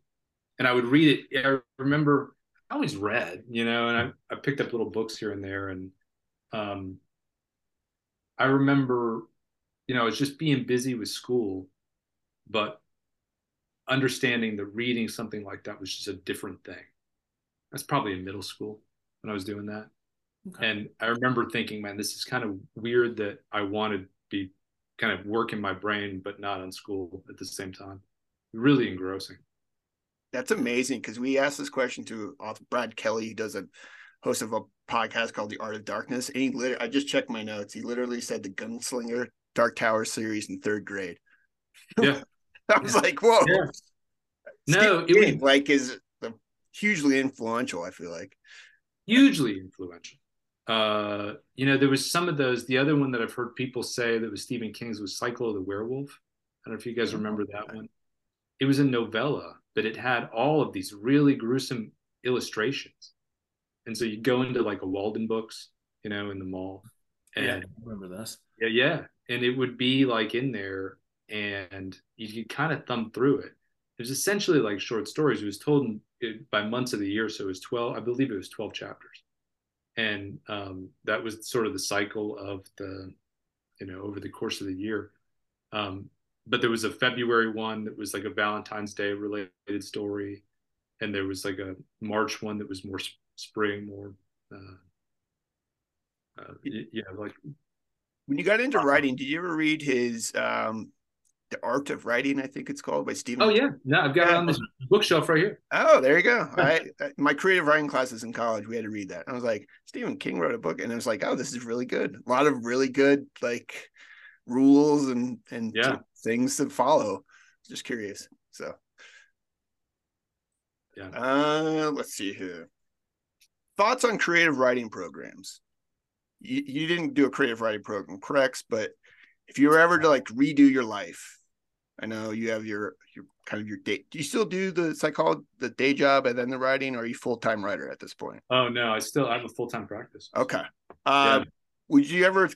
And I would read it. I remember I always read, you know, and I, I picked up little books here and there. And um, I remember, you know, it's just being busy with school, but understanding that reading something like that was just a different thing. That's probably in middle school when I was doing that. Okay. And I remember thinking, man, this is kind of weird that I wanted to be kind of working my brain, but not in school at the same time. Really engrossing that's amazing because we asked this question to author Brad Kelly, who does a host of a podcast called The Art of Darkness. And he literally, I just checked my notes. He literally said the Gunslinger Dark Tower series in third grade. Yeah. I was yeah. like, whoa. Yeah. No, it was like is hugely influential, I feel like. Hugely influential. Uh, you know, there was some of those. The other one that I've heard people say that was Stephen King's was Cycle of the Werewolf. I don't know if you guys remember that one. It was a novella but it had all of these really gruesome illustrations. And so you'd go into like a Walden Books, you know, in the mall. And yeah, I remember this. Yeah, yeah. And it would be like in there and you could kind of thumb through it. It was essentially like short stories. It was told in, by months of the year. So it was 12, I believe it was 12 chapters. And um, that was sort of the cycle of the, you know, over the course of the year. Um, but there was a February one that was like a Valentine's Day related story, and there was like a March one that was more spring, more uh, uh, yeah, like. When you got into writing, did you ever read his um, "The Art of Writing"? I think it's called by Stephen. Oh yeah, no, I've got yeah. it on this bookshelf right here. Oh, there you go. I, my creative writing classes in college, we had to read that. I was like, Stephen King wrote a book, and I was like, oh, this is really good. A lot of really good like rules and and yeah. things to follow. Just curious. So yeah. Uh, let's see here. Thoughts on creative writing programs? You, you didn't do a creative writing program, correct? But if you were ever to like redo your life, I know you have your your kind of your day. Do you still do the psychology, the day job, and then the writing, or are you full time writer at this point? Oh no, I still I have a full time practice. Okay. Uh, yeah. Would you ever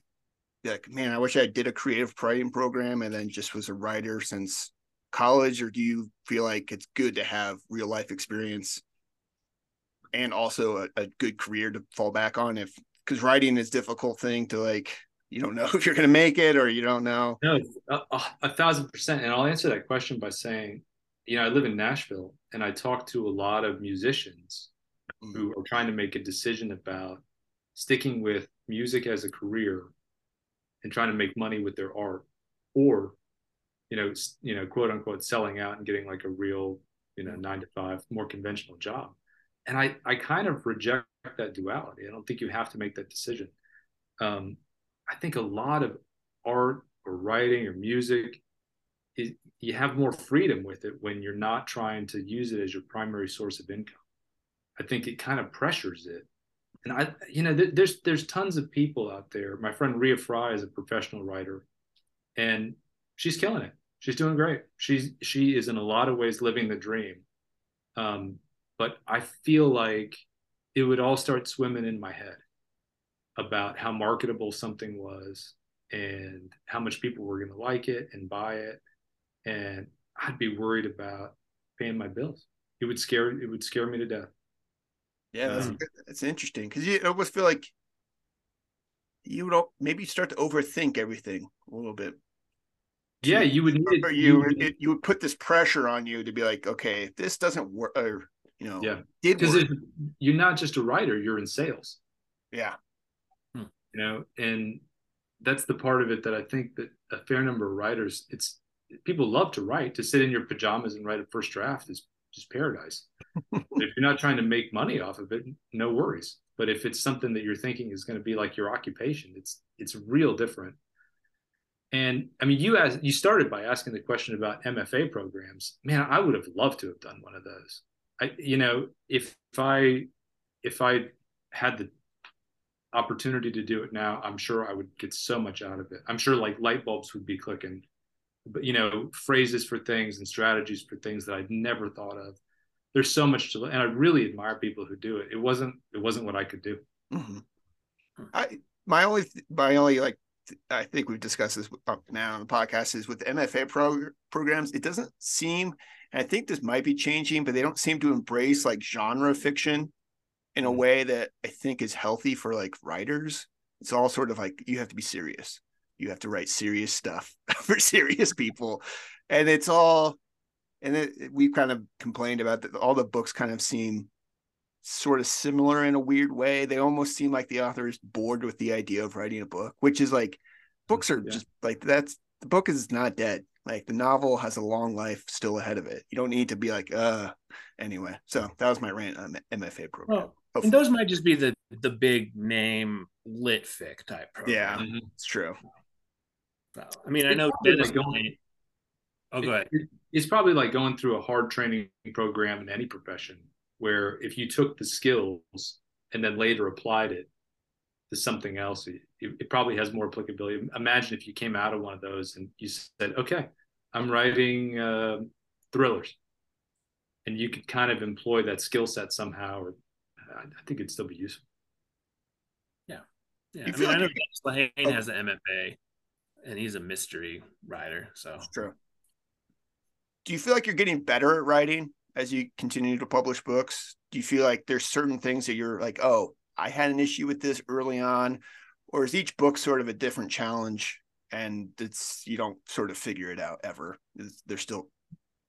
like, man, I wish I did a creative writing program and then just was a writer since college, or do you feel like it's good to have real life experience and also a, a good career to fall back on? If because writing is difficult thing to like, you don't know if you're going to make it or you don't know. No, a, a thousand percent. And I'll answer that question by saying, you know, I live in Nashville and I talk to a lot of musicians mm-hmm. who are trying to make a decision about sticking with music as a career and trying to make money with their art or you know you know quote unquote selling out and getting like a real you know nine to five more conventional job and i i kind of reject that duality i don't think you have to make that decision um, i think a lot of art or writing or music you have more freedom with it when you're not trying to use it as your primary source of income i think it kind of pressures it and I, you know, th- there's there's tons of people out there. My friend Rhea Frey is a professional writer, and she's killing it. She's doing great. She's she is in a lot of ways living the dream. Um, but I feel like it would all start swimming in my head about how marketable something was and how much people were going to like it and buy it. And i'd be worried about paying my bills. It would scare it would scare me to death. Yeah, that's, Um, that's interesting because you almost feel like you would al- maybe start to overthink everything a little bit. yeah you would need Or it, you would- you would put this pressure on you to be like, okay, if this doesn't work, or you know, Yeah. did because you're not just a writer you're in sales. Yeah, hmm. you know and that's the part of it that i think that a fair number of writers it's people love to write. To sit in your pajamas and write a first draft is just paradise. If you're not trying to make money off of it no worries. But if it's something that you're thinking is going to be like your occupation it's it's real different. And i mean you asked you started by asking the question about mfa programs. Man i would have loved to have done one of those i you know if, if i if i had the opportunity to do it now, I'm sure I would get so much out of it. I'm sure like light bulbs would be clicking, but you know, phrases for things and strategies for things that I'd never thought of. There's so much to, and I really admire people who do it. It wasn't, it wasn't what I could do. Mhm. I my only my only like I think we've discussed this up now on the podcast is with MFA pro- programs. It doesn't seem, and I think this might be changing, but they don't seem to embrace like genre fiction in a Mhm. way that I think is healthy for like writers. It's all sort of like you have to be serious. You have to write serious stuff for serious people, and it's all. And it, we've kind of complained about that. All the books kind of seem sort of similar in a weird way. They almost seem like the author is bored with the idea of writing a book, which is like books are Yeah. just like that's the book is not dead. Like the novel has a long life still ahead of it. You don't need to be like, uh, anyway. So that was my rant on the MFA program. Well, and those might just be the the big name lit fic type program. yeah, program. it's true. So, I mean, I know probably Dennis like going- Oh, go ahead. It's probably like going through a hard training program in any profession where if you took the skills and then later applied it to something else, it, it probably has more applicability. Imagine if you came out of one of those and you said, okay, I'm writing uh, thrillers. And you could kind of employ that skill set somehow, or I I think it'd still be useful. Yeah, You I mean, feel I know you're- Oh. has an MFA, and he's a mystery writer. So It's true. Do you feel like you're getting better at writing as you continue to publish books? Do you feel like there's certain things that you're like, oh, I had an issue with this early on, or is each book sort of a different challenge and it's you don't sort of figure it out ever? Is, there's still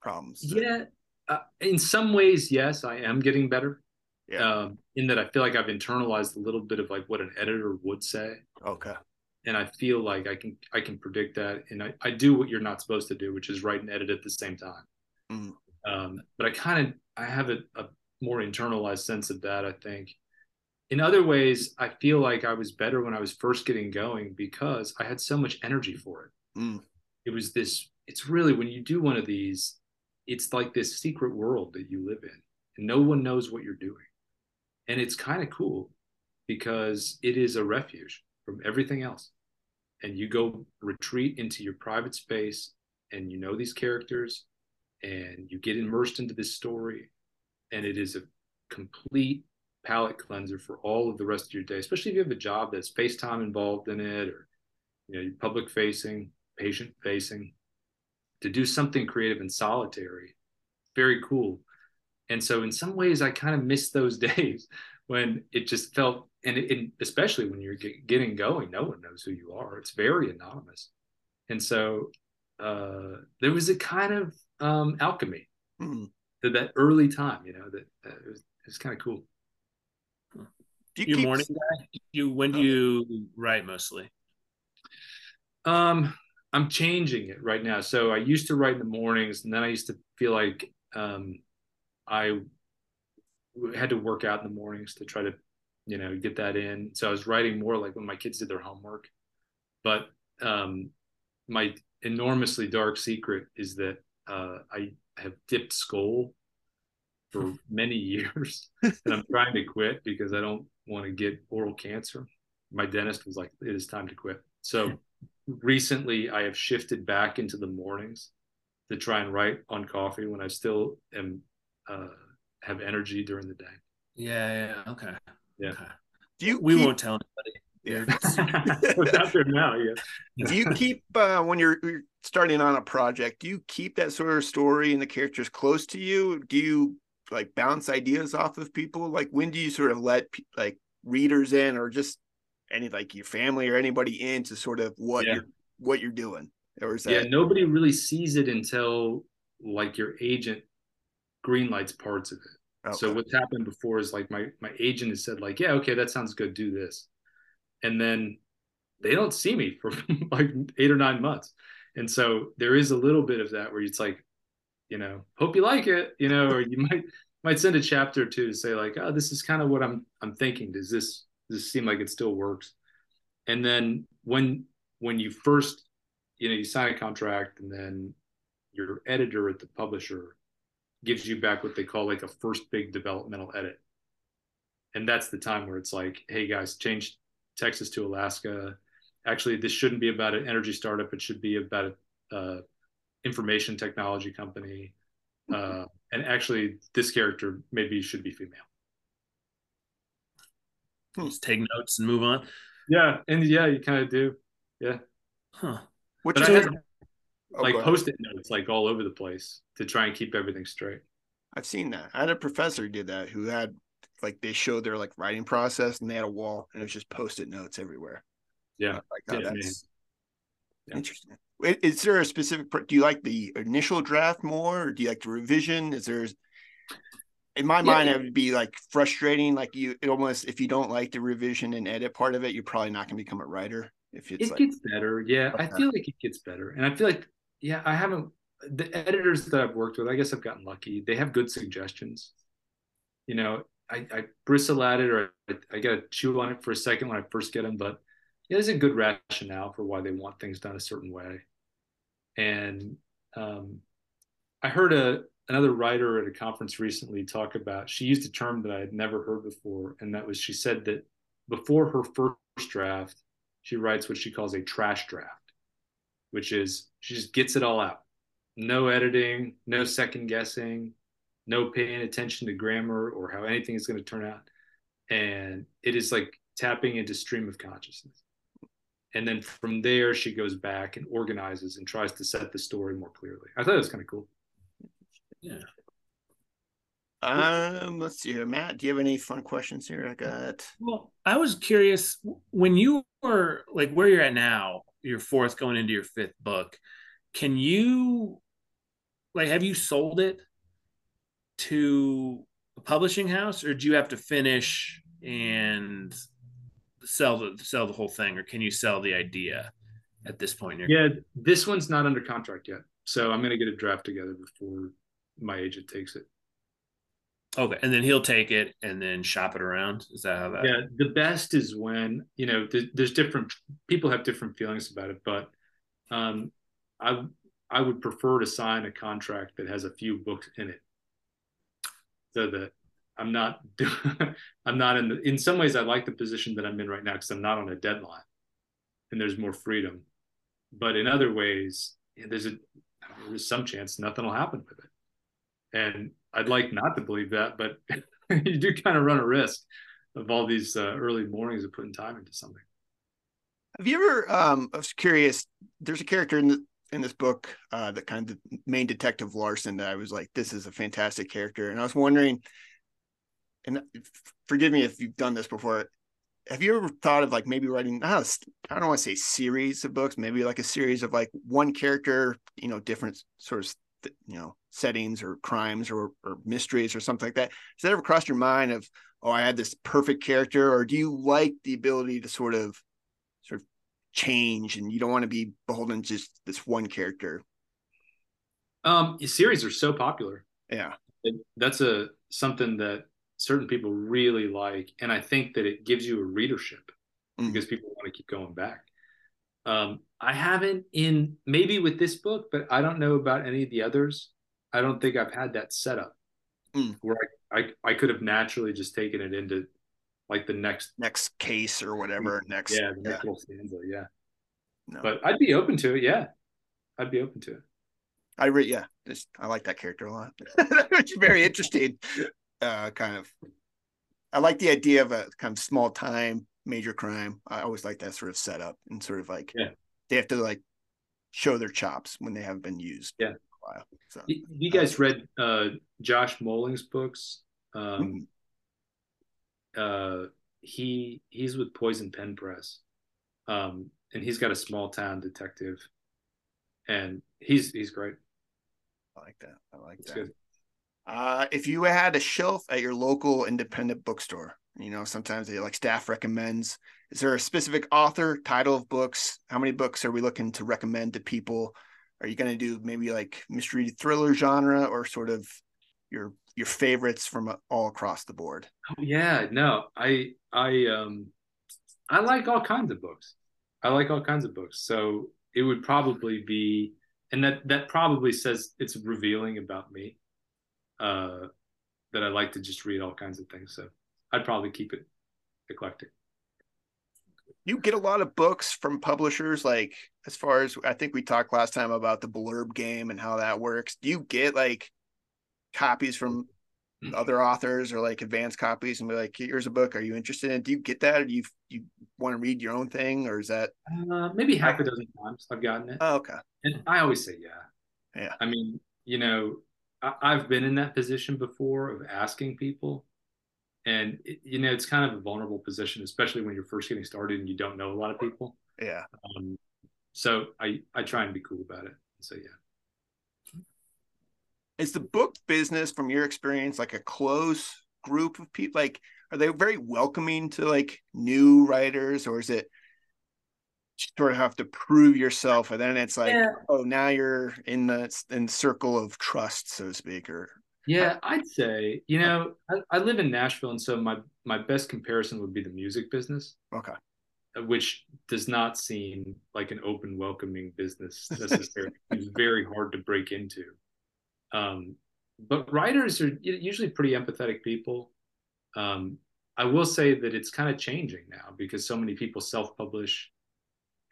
problems. Yeah, uh, in some ways, yes, I am getting better. Yeah. Um, in that I feel like I've internalized a little bit of like what an editor would say, Okay. and I feel like I can I can predict that, and I, I do what you're not supposed to do, which is write and edit at the same time. Mm. Um, but I kind of I have a, a more internalized sense of that. I think. In other ways, I feel like I was better when I was first getting going because I had so much energy for it. Mm. it was this it's really when you do one of these it's like this secret world that you live in and no one knows what you're doing. And it's kind of cool because it is a refuge from everything else. And you go retreat into your private space and you know these characters and you get immersed into this story and it is a complete palate cleanser for all of the rest of your day especially if you have a job that's FaceTime involved in it or you know, public facing, patient facing, to do something creative and solitary. Very cool. And so, in some ways, I kind of miss those days when it just felt, and, it, and especially when you're get, getting going, no one knows who you are. It's very anonymous. And so, uh, there was a kind of um, alchemy Mm. to that early time, you know, that, that it was, it was kind of cool. Do you you keep morning guy? You when do you write mostly? Um, I'm changing it right now. So I used to write in the mornings, and then I used to feel like um, I had to work out in the mornings to try to, you know, get that in. So I was writing more like when my kids did their homework. But um, my enormously dark secret is that uh, I have dipped Skoal for many years, and I'm trying to quit because I don't want to get oral cancer. My dentist was like, "It is time to quit." So recently I have shifted back into the mornings to try and write on coffee when I still am uh, have energy during the day. Yeah, yeah, okay. Yeah. Okay. Do you We keep, won't tell anybody. Yeah. It's out there now, yeah. do you keep uh, when you're, you're starting on a project? Do you keep that sort of story and the characters close to you? Do you like bounce ideas off of people? Like when do you sort of let like readers in, or just any like your family or anybody in to sort of what Yeah. you're what you're doing? Or is Yeah, nobody really sees it until like your agent greenlights parts of it. So what's happened before is like my my agent has said like, yeah, okay, that sounds good, do this, and then they don't see me for like eight or nine months, and so there is a little bit of that where it's like, you know, hope you like it, you know, or you might might send a chapter or two to say like, oh, this is kind of what I'm I'm thinking. Does this does this seem like it still works? And then when when you first, you know, you sign a contract and then your editor at the publisher gives you back what they call like a first big developmental edit. And that's the time where it's like, hey guys, change Texas to Alaska. Actually, this shouldn't be about an energy startup. It should be about a uh, information technology company. Uh, and actually, this character maybe should be female. Just take notes and move on. Yeah, and yeah, you kind of do. Yeah. Huh. What But I oh, like post-it notes like all over the place to try and keep everything straight. I've seen that. I had a professor who did that who had like they showed their like writing process and they had a wall and it was just post-it notes everywhere. Yeah. Like how Yeah, that's Yeah. interesting. Is there a specific? Do you like the initial draft more, or do you like the revision? Is there? In my Yeah. mind, it would be like frustrating. Like you, it almost if you don't like the revision and edit part of it, you're probably not going to become a writer. If it's it like, gets better yeah i feel like it gets better and i feel like yeah i haven't the editors that i've worked with i guess i've gotten lucky they have good suggestions you know i, I bristle at it or I, I gotta chew on it for a second when i first get them but yeah, there's a good rationale for why they want things done a certain way and um, i heard a another writer at a conference recently talk about she used a term that i had never heard before and that was she said that before her first draft she writes what she calls a trash draft, which is she just gets it all out. No editing, no second guessing, no paying attention to grammar or how anything is going to turn out. And it is like tapping into stream of consciousness. And then from there, she goes back and organizes and tries to set the story more clearly. I thought it was kind of cool. Yeah. um, let's see here, Matt. Do you have any fun questions here? I got. Well, I was curious when you were like where you're at now, your fourth going into your fifth book. Can you like have you sold it to a publishing house, or do you have to finish and sell the sell the whole thing, or can you sell the idea at this point? in your- Yeah, this one's not under contract yet. So I'm going to get a draft together before my agent takes it. Okay, and then he'll take it and then shop it around. Is that how that? yeah the best is when you know th- there's different people have different feelings about it but um i i would prefer to sign a contract that has a few books in it so that i'm not i'm not in the in some ways i like the position that i'm in right now because i'm not on a deadline and there's more freedom but in other ways there's a there's some chance nothing will happen with it and i'd like not to believe that but you do kind of run a risk of all these uh, early mornings of putting time into something. Have you ever? Um, I was curious. There's a character in the in this book, uh, the kind of main detective Larson that I was like, this is a fantastic character, and I was wondering, and forgive me if you've done this before. Have you ever thought of like maybe writing? I don't, want to say series of books, maybe like a series of like one character, you know, different sort of you know settings or crimes or, or mysteries or something like that. Has that ever crossed your mind of, oh, I had this perfect character, or do you like the ability to sort of sort of change and you don't want to be beholden to just this one character? Um, series are so popular. Yeah. It, that's a something that certain people really like, and I think that it gives you a readership Mhm. because people want to keep going back. Um, I haven't in maybe with this book, but I don't know about any of the others. I don't think I've had that setup Mm. where I, I I could have naturally just taken it into like the next Next case or whatever. Next. yeah the next little stanza yeah. No. But I'd be open to it. Yeah, I'd be open to it. I re- yeah, just I like that character a lot. it's very interesting. Uh, kind of. I like the idea of a kind of small time major crime. I always like that sort of setup and sort of like Yeah. they have to like show their chops when they haven't been used. Yeah. while. So You guys read uh, Josh Moehling's books? Um, uh, he he's with Poison Pen Press, um, and he's got a small town detective, and he's he's great. I like that. I like It's that. good. Uh, if you had a shelf at your local independent bookstore, you know, sometimes they like staff recommends. Is there a specific author, title of books? How many books are we looking to recommend to people? Are you going to do maybe like mystery thriller genre or sort of your your favorites from uh, all across the board? Yeah, no, I I um I like all kinds of books. I like all kinds of books. So it would probably be and that that probably says it's revealing about me. Uh that I like to just read all kinds of things. So I'd probably keep it eclectic. You get a lot of books from publishers, like as far as I think we talked last time about the blurb game and how that works. Do you get like copies from other authors or like advanced copies and be like, here's a book. Are you interested in it? Do you get that? Or do you you want to read your own thing? Or is that Uh, maybe half a dozen times I've gotten it. oh, okay. And I always say yeah. Yeah. I mean, you know, I've been in that position before of asking people. And, it, you know, it's kind of a vulnerable position, especially when you're first getting started and you don't know a lot of people. Yeah. Um, so I, I try and be cool about it. So, yeah. Is the book business from your experience like a close group of people? Like are they very welcoming to like new writers or is it sort of have to prove yourself and then it's like Yeah. oh now you're in the in circle of trust so to speak or Yeah, I'd say, you know, I, I live in Nashville. And so my, my best comparison would be the music business. okay which does not seem like an open, welcoming business necessarily. it's very hard to break into. Um, but writers are usually pretty empathetic people. Um, I will say that it's kind of changing now because so many people self-publish,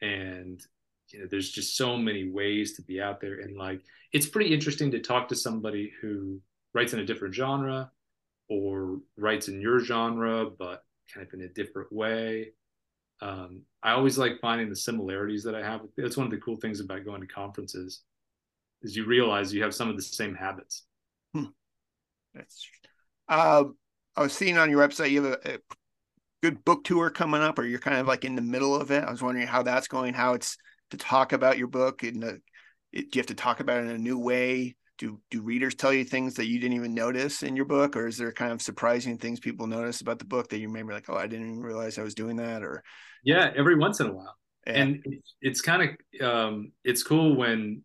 and you know, there's just so many ways to be out there. And like, it's pretty interesting to talk to somebody who writes in a different genre or writes in your genre, but kind of in a different way um, I always like finding the similarities that I have. That's one of the cool things about going to conferences is you realize you have some of the same habits. that's um i was seeing on your website you have a, a good book tour coming up or you're kind of like in the middle of it i was wondering how that's going how it's to talk about your book and the, it, do you have to talk about it in a new way do do readers tell you things that you didn't even notice in your book or is there kind of surprising things people notice about the book that you may be like oh i didn't even realize i was doing that or Yeah, every once in a while. yeah. And it's, it's kind of um, it's cool when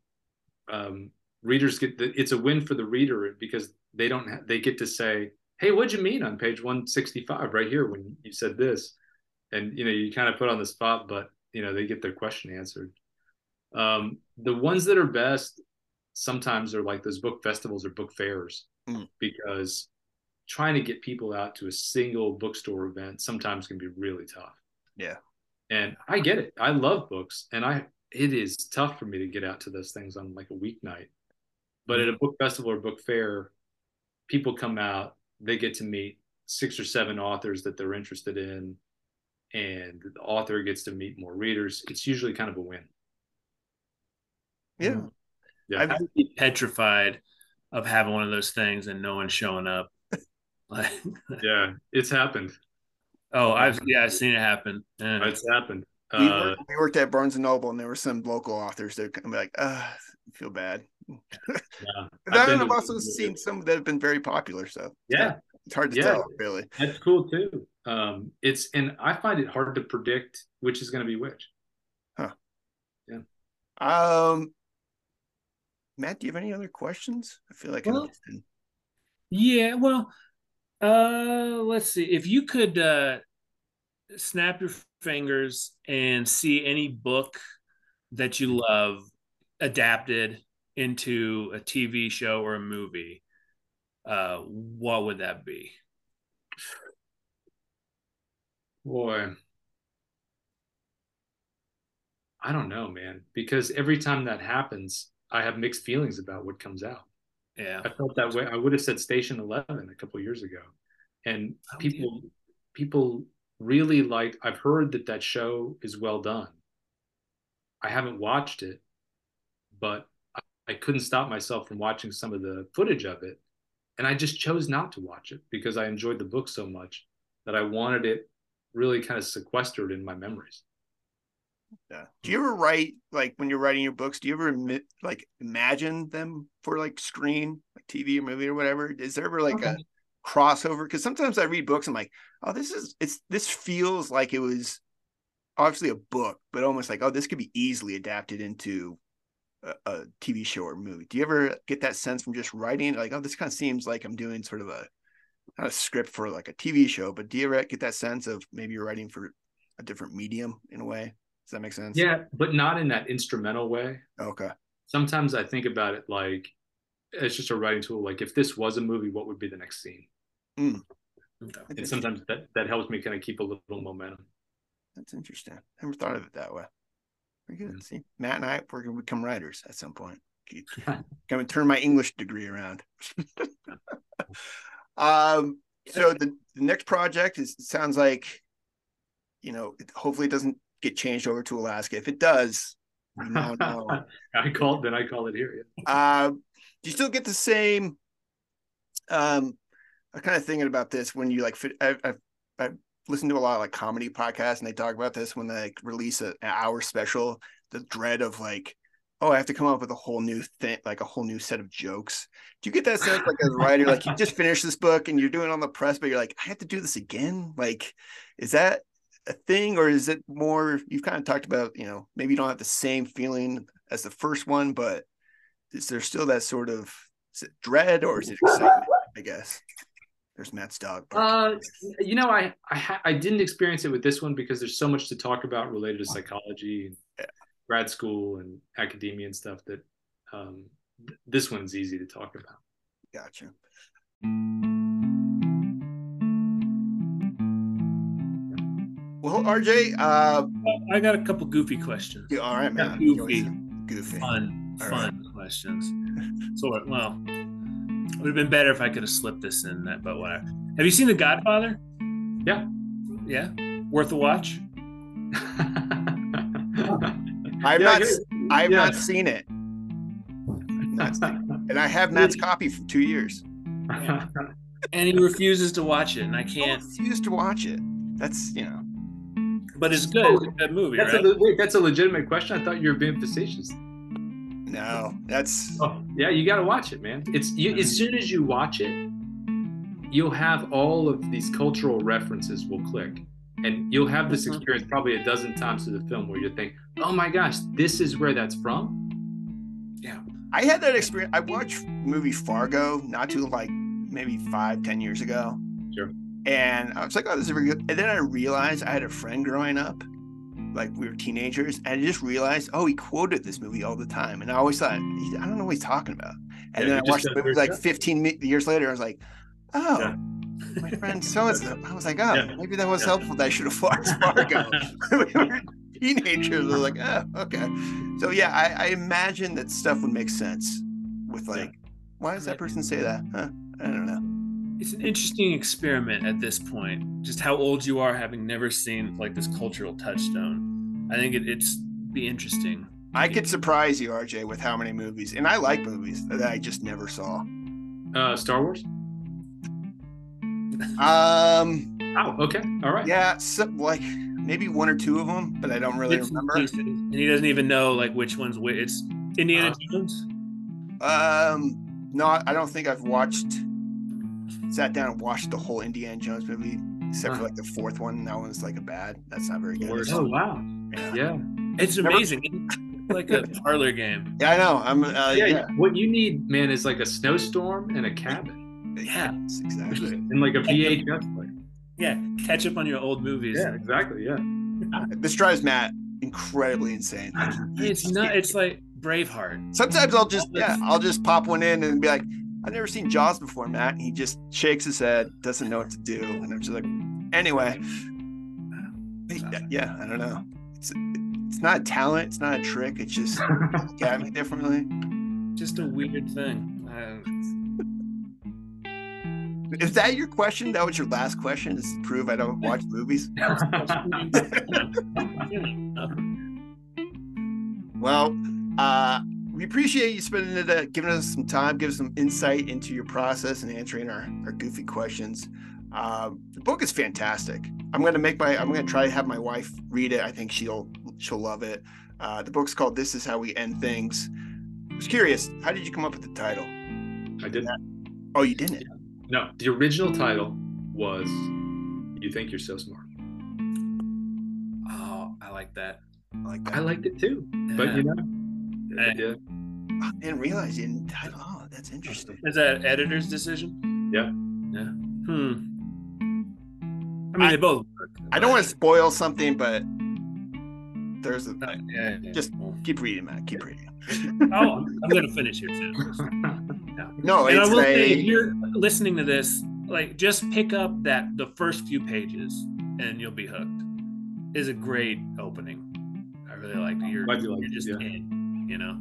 um, readers get the, it's a win for the reader because they don't ha- they get to say, "Hey, what'd you mean on page 165 right here when you said this?" And you know, you kind of put on the spot, but you know, they get their question answered. Um, the ones that are best sometimes are like those book festivals or book fairs Mm. because trying to get people out to a single bookstore event sometimes can be really tough. Yeah. And I get it. I love books and I it is tough for me to get out to those things on like a weeknight. But at a book festival or book fair, people come out, they get to meet six or seven authors that they're interested in, and the author gets to meet more readers. It's usually kind of a win. yeah Yeah. I've- I would be petrified of having one of those things and no one showing up. Like, yeah, it's happened. oh, I've yeah, I've seen it happen. Yeah. It's happened. we, Uh, worked, we worked at barnes and noble and there were some local authors that would be like uh feel bad yeah. But I've been I've also seen some that have been very popular so Yeah, it's hard to Yeah. tell really That's cool too. Um, it's and I find it hard to predict which is going to be which. Huh. Yeah. Um, Matt, do you have any other questions? I feel like Well- I'm just Yeah, well, uh, let's see. If you could uh, snap your fingers and see any book that you love adapted into a TV show or a movie, uh, what would that be? Boy, I don't know, man, because every time that happens, I have mixed feelings about what comes out. Yeah. I felt that way. I would have said Station Eleven a couple years ago, and Oh, people people really like. I've heard that that show is well done. I haven't watched it, but I, couldn't stop myself from watching some of the footage of it, and I just chose not to watch it because I enjoyed the book so much that I wanted it really kind of sequestered in my memories. Yeah. Do you ever write like when you're writing your books? Do you ever like imagine them for like screen, like TV or movie or whatever? Is there ever like a mm-hmm. crossover? Because sometimes I read books, I'm like, oh, this is it's this feels like it was obviously a book, but almost like, oh, this could be easily adapted into a, a TV show or movie. Do you ever get that sense from just writing? Like, oh, this kind of seems like I'm doing sort of a not a script for like a TV show, but do you ever get that sense of maybe you're writing for a different medium in a way? Does that make sense? Yeah, but not in that instrumental way. Okay. sometimes I think about it like it's just a writing tool. Like if this was a movie, what would be the next scene? Okay. And sometimes that, that helps me kind of keep a little momentum. That's interesting. Never thought of it that way. Very good. Yeah. See, Matt and I we're gonna become writers at some point. Keep- Gonna turn my English degree around. um. So the, the next project is it sounds like, you know, it, hopefully it doesn't get changed over to Alaska. If it does, now know. I called then I call it here. Uh, do you still get the same? Um, I'm kind of thinking about this when you like. fit- I've, I've, I've to a lot of like comedy podcasts, and they talk about this when they like release a, an hour special. The dread of like, oh, I have to come up with a whole new thing, like a whole new set of jokes. Do you get that sense, like as a writer, like you just finished this book and you're doing on the press, but you're like, I have to do this again. Like, is that a thing, or is it more? You've kind of talked about, you know, maybe you don't have the same feeling as the first one, but is there still that sort of dread or is it excitement? I guess. There's Matt's dog. Uh, you know, I I, ha- I didn't experience it with this one because there's so much to talk about related to psychology and Yeah. grad school and academia and stuff that um, th- this one's easy to talk about. Gotcha. Well, RJ, uh, I got a couple goofy questions. yeah, all right, man. Goofy. Goofy. Fun, All fun questions. So, well, it would have been better if I could have slipped this in that, but whatever. Have you seen The Godfather? Yeah. Yeah. Worth a watch? I've Yeah, not. I've Yeah. not seen it, Not seen and I have Matt's copy for two years. And he refuses to watch it, and I I can't. refuse to watch it. That's you know. But it's good. Oh, it's a good movie, That's right? a, wait, that's a legitimate question. I thought you were being facetious. No, that's Oh, yeah, you got to watch it, man. It's you, as soon as you watch it, you'll have all of these cultural references will click, and you'll have this Mhm. experience probably a dozen times through the film where you think, "Oh my gosh, this is where that's from." Yeah, I had that experience. I watched movie Fargo not too like maybe five, ten years ago. Sure. And I was like, oh, this is very good. And then I realized I had a friend growing up, like we were teenagers, and I just realized, oh, he quoted this movie all the time. And I always thought, I don't know what he's talking about. And Yeah, then I watched the movie like stuff. 15 years later. I was like, oh, Yeah. my friend so and so. I was like, oh, Yeah. maybe that was helpful that I should have watched Fargo. we were teenagers. I was like, oh, okay. So yeah, I, I imagine that stuff would make sense with like, why does that person say that? Huh? I don't know. It's an interesting experiment at this point. Just how old you are, having never seen like this cultural touchstone. I think it, it's be interesting. I could surprise you, RJ, with how many movies, and I like movies that I just never saw. Uh, Star Wars. Um, Oh, okay, all right. yeah, so, like maybe one or two of them, but I don't really Bits and remember. pieces, and he doesn't even know like which one's which. It's Indiana Uh, Jones. Um, no, I don't think I've watched, sat down and watched the whole Indiana Jones movie, except for like the fourth one. That one's like a bad. That's not very good. Worst. Oh wow. Yeah. Yeah. It's amazing. like a parlor game. Yeah, I know. I'm. Uh, yeah. yeah. What you need, man, is like a snowstorm and a cabin Yeah. Yes, exactly. and like a VHS player. Yeah. Catch up on your old movies. Yeah, exactly. Yeah. this drives Matt incredibly insane. Like, It's not. It's like Braveheart. Sometimes I'll just yeah, I'll just pop one in and be like, I've never seen Jaws before, Matt. And he just shakes his head, doesn't know what to do, and I'm just like, anyway, yeah, yeah, I don't know. It's it's not a talent, it's not a trick. It's just look at me differently. Just a weird thing. Uh, Is that your question? That was your last question? Is to prove I don't watch movies? well, uh, we appreciate you spending it, uh, giving us some time, giving us some insight into your process and answering our, our goofy questions. Uh, the book is fantastic. I'm gonna make my. I'm gonna try to have my wife read it. I think she'll she'll love it. Uh, the book's called "This Is How We End Things." I was curious, how did you come up with the title? I didn't. Oh, you didn't. No, the original title was "You Think You're So Smart." Oh, I like that. I like that. I liked it too, but you know, Eh. yeah, I didn't realize you didn't title. Oh, that's interesting. Is that editor's decision? Yeah. Yeah. Hmm. I mean, I- they both. Work, I don't want to spoil something, but there's a. Uh, yeah, yeah. Just- Well, Keep reading, Matt. Keep reading. oh, I'm, I'm gonna finish here too. No, and I it's will say, if you're listening to this, like, just pick up that the first few pages, and you'll be hooked. Is a great opening. I really like it. You're, I do like you're it, just yeah. in, you know.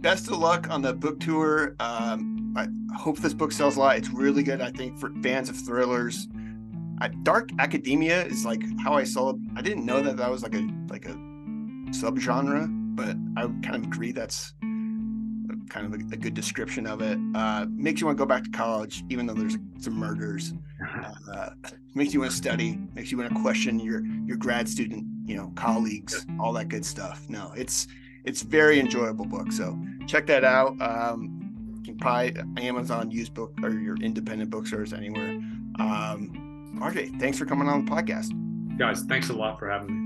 Best of luck on the book tour. Um, I hope this book sells a lot. It's really good. I think for fans of thrillers. I, Dark Academia is like how I saw. it. I didn't know that that was like a like a subgenre, but I kind of agree that's kind of a, a good description of it. Uh, makes you want to go back to college, even though there's some murders. Uh, makes you want to study. Makes you want to question your your grad student, you know, colleagues, all that good stuff. No, it's it's very enjoyable book. So check that out. Um, you can probably Amazon used book or your independent bookstores anywhere. Um, RJ, thanks for coming on the podcast. guys, thanks a lot for having me.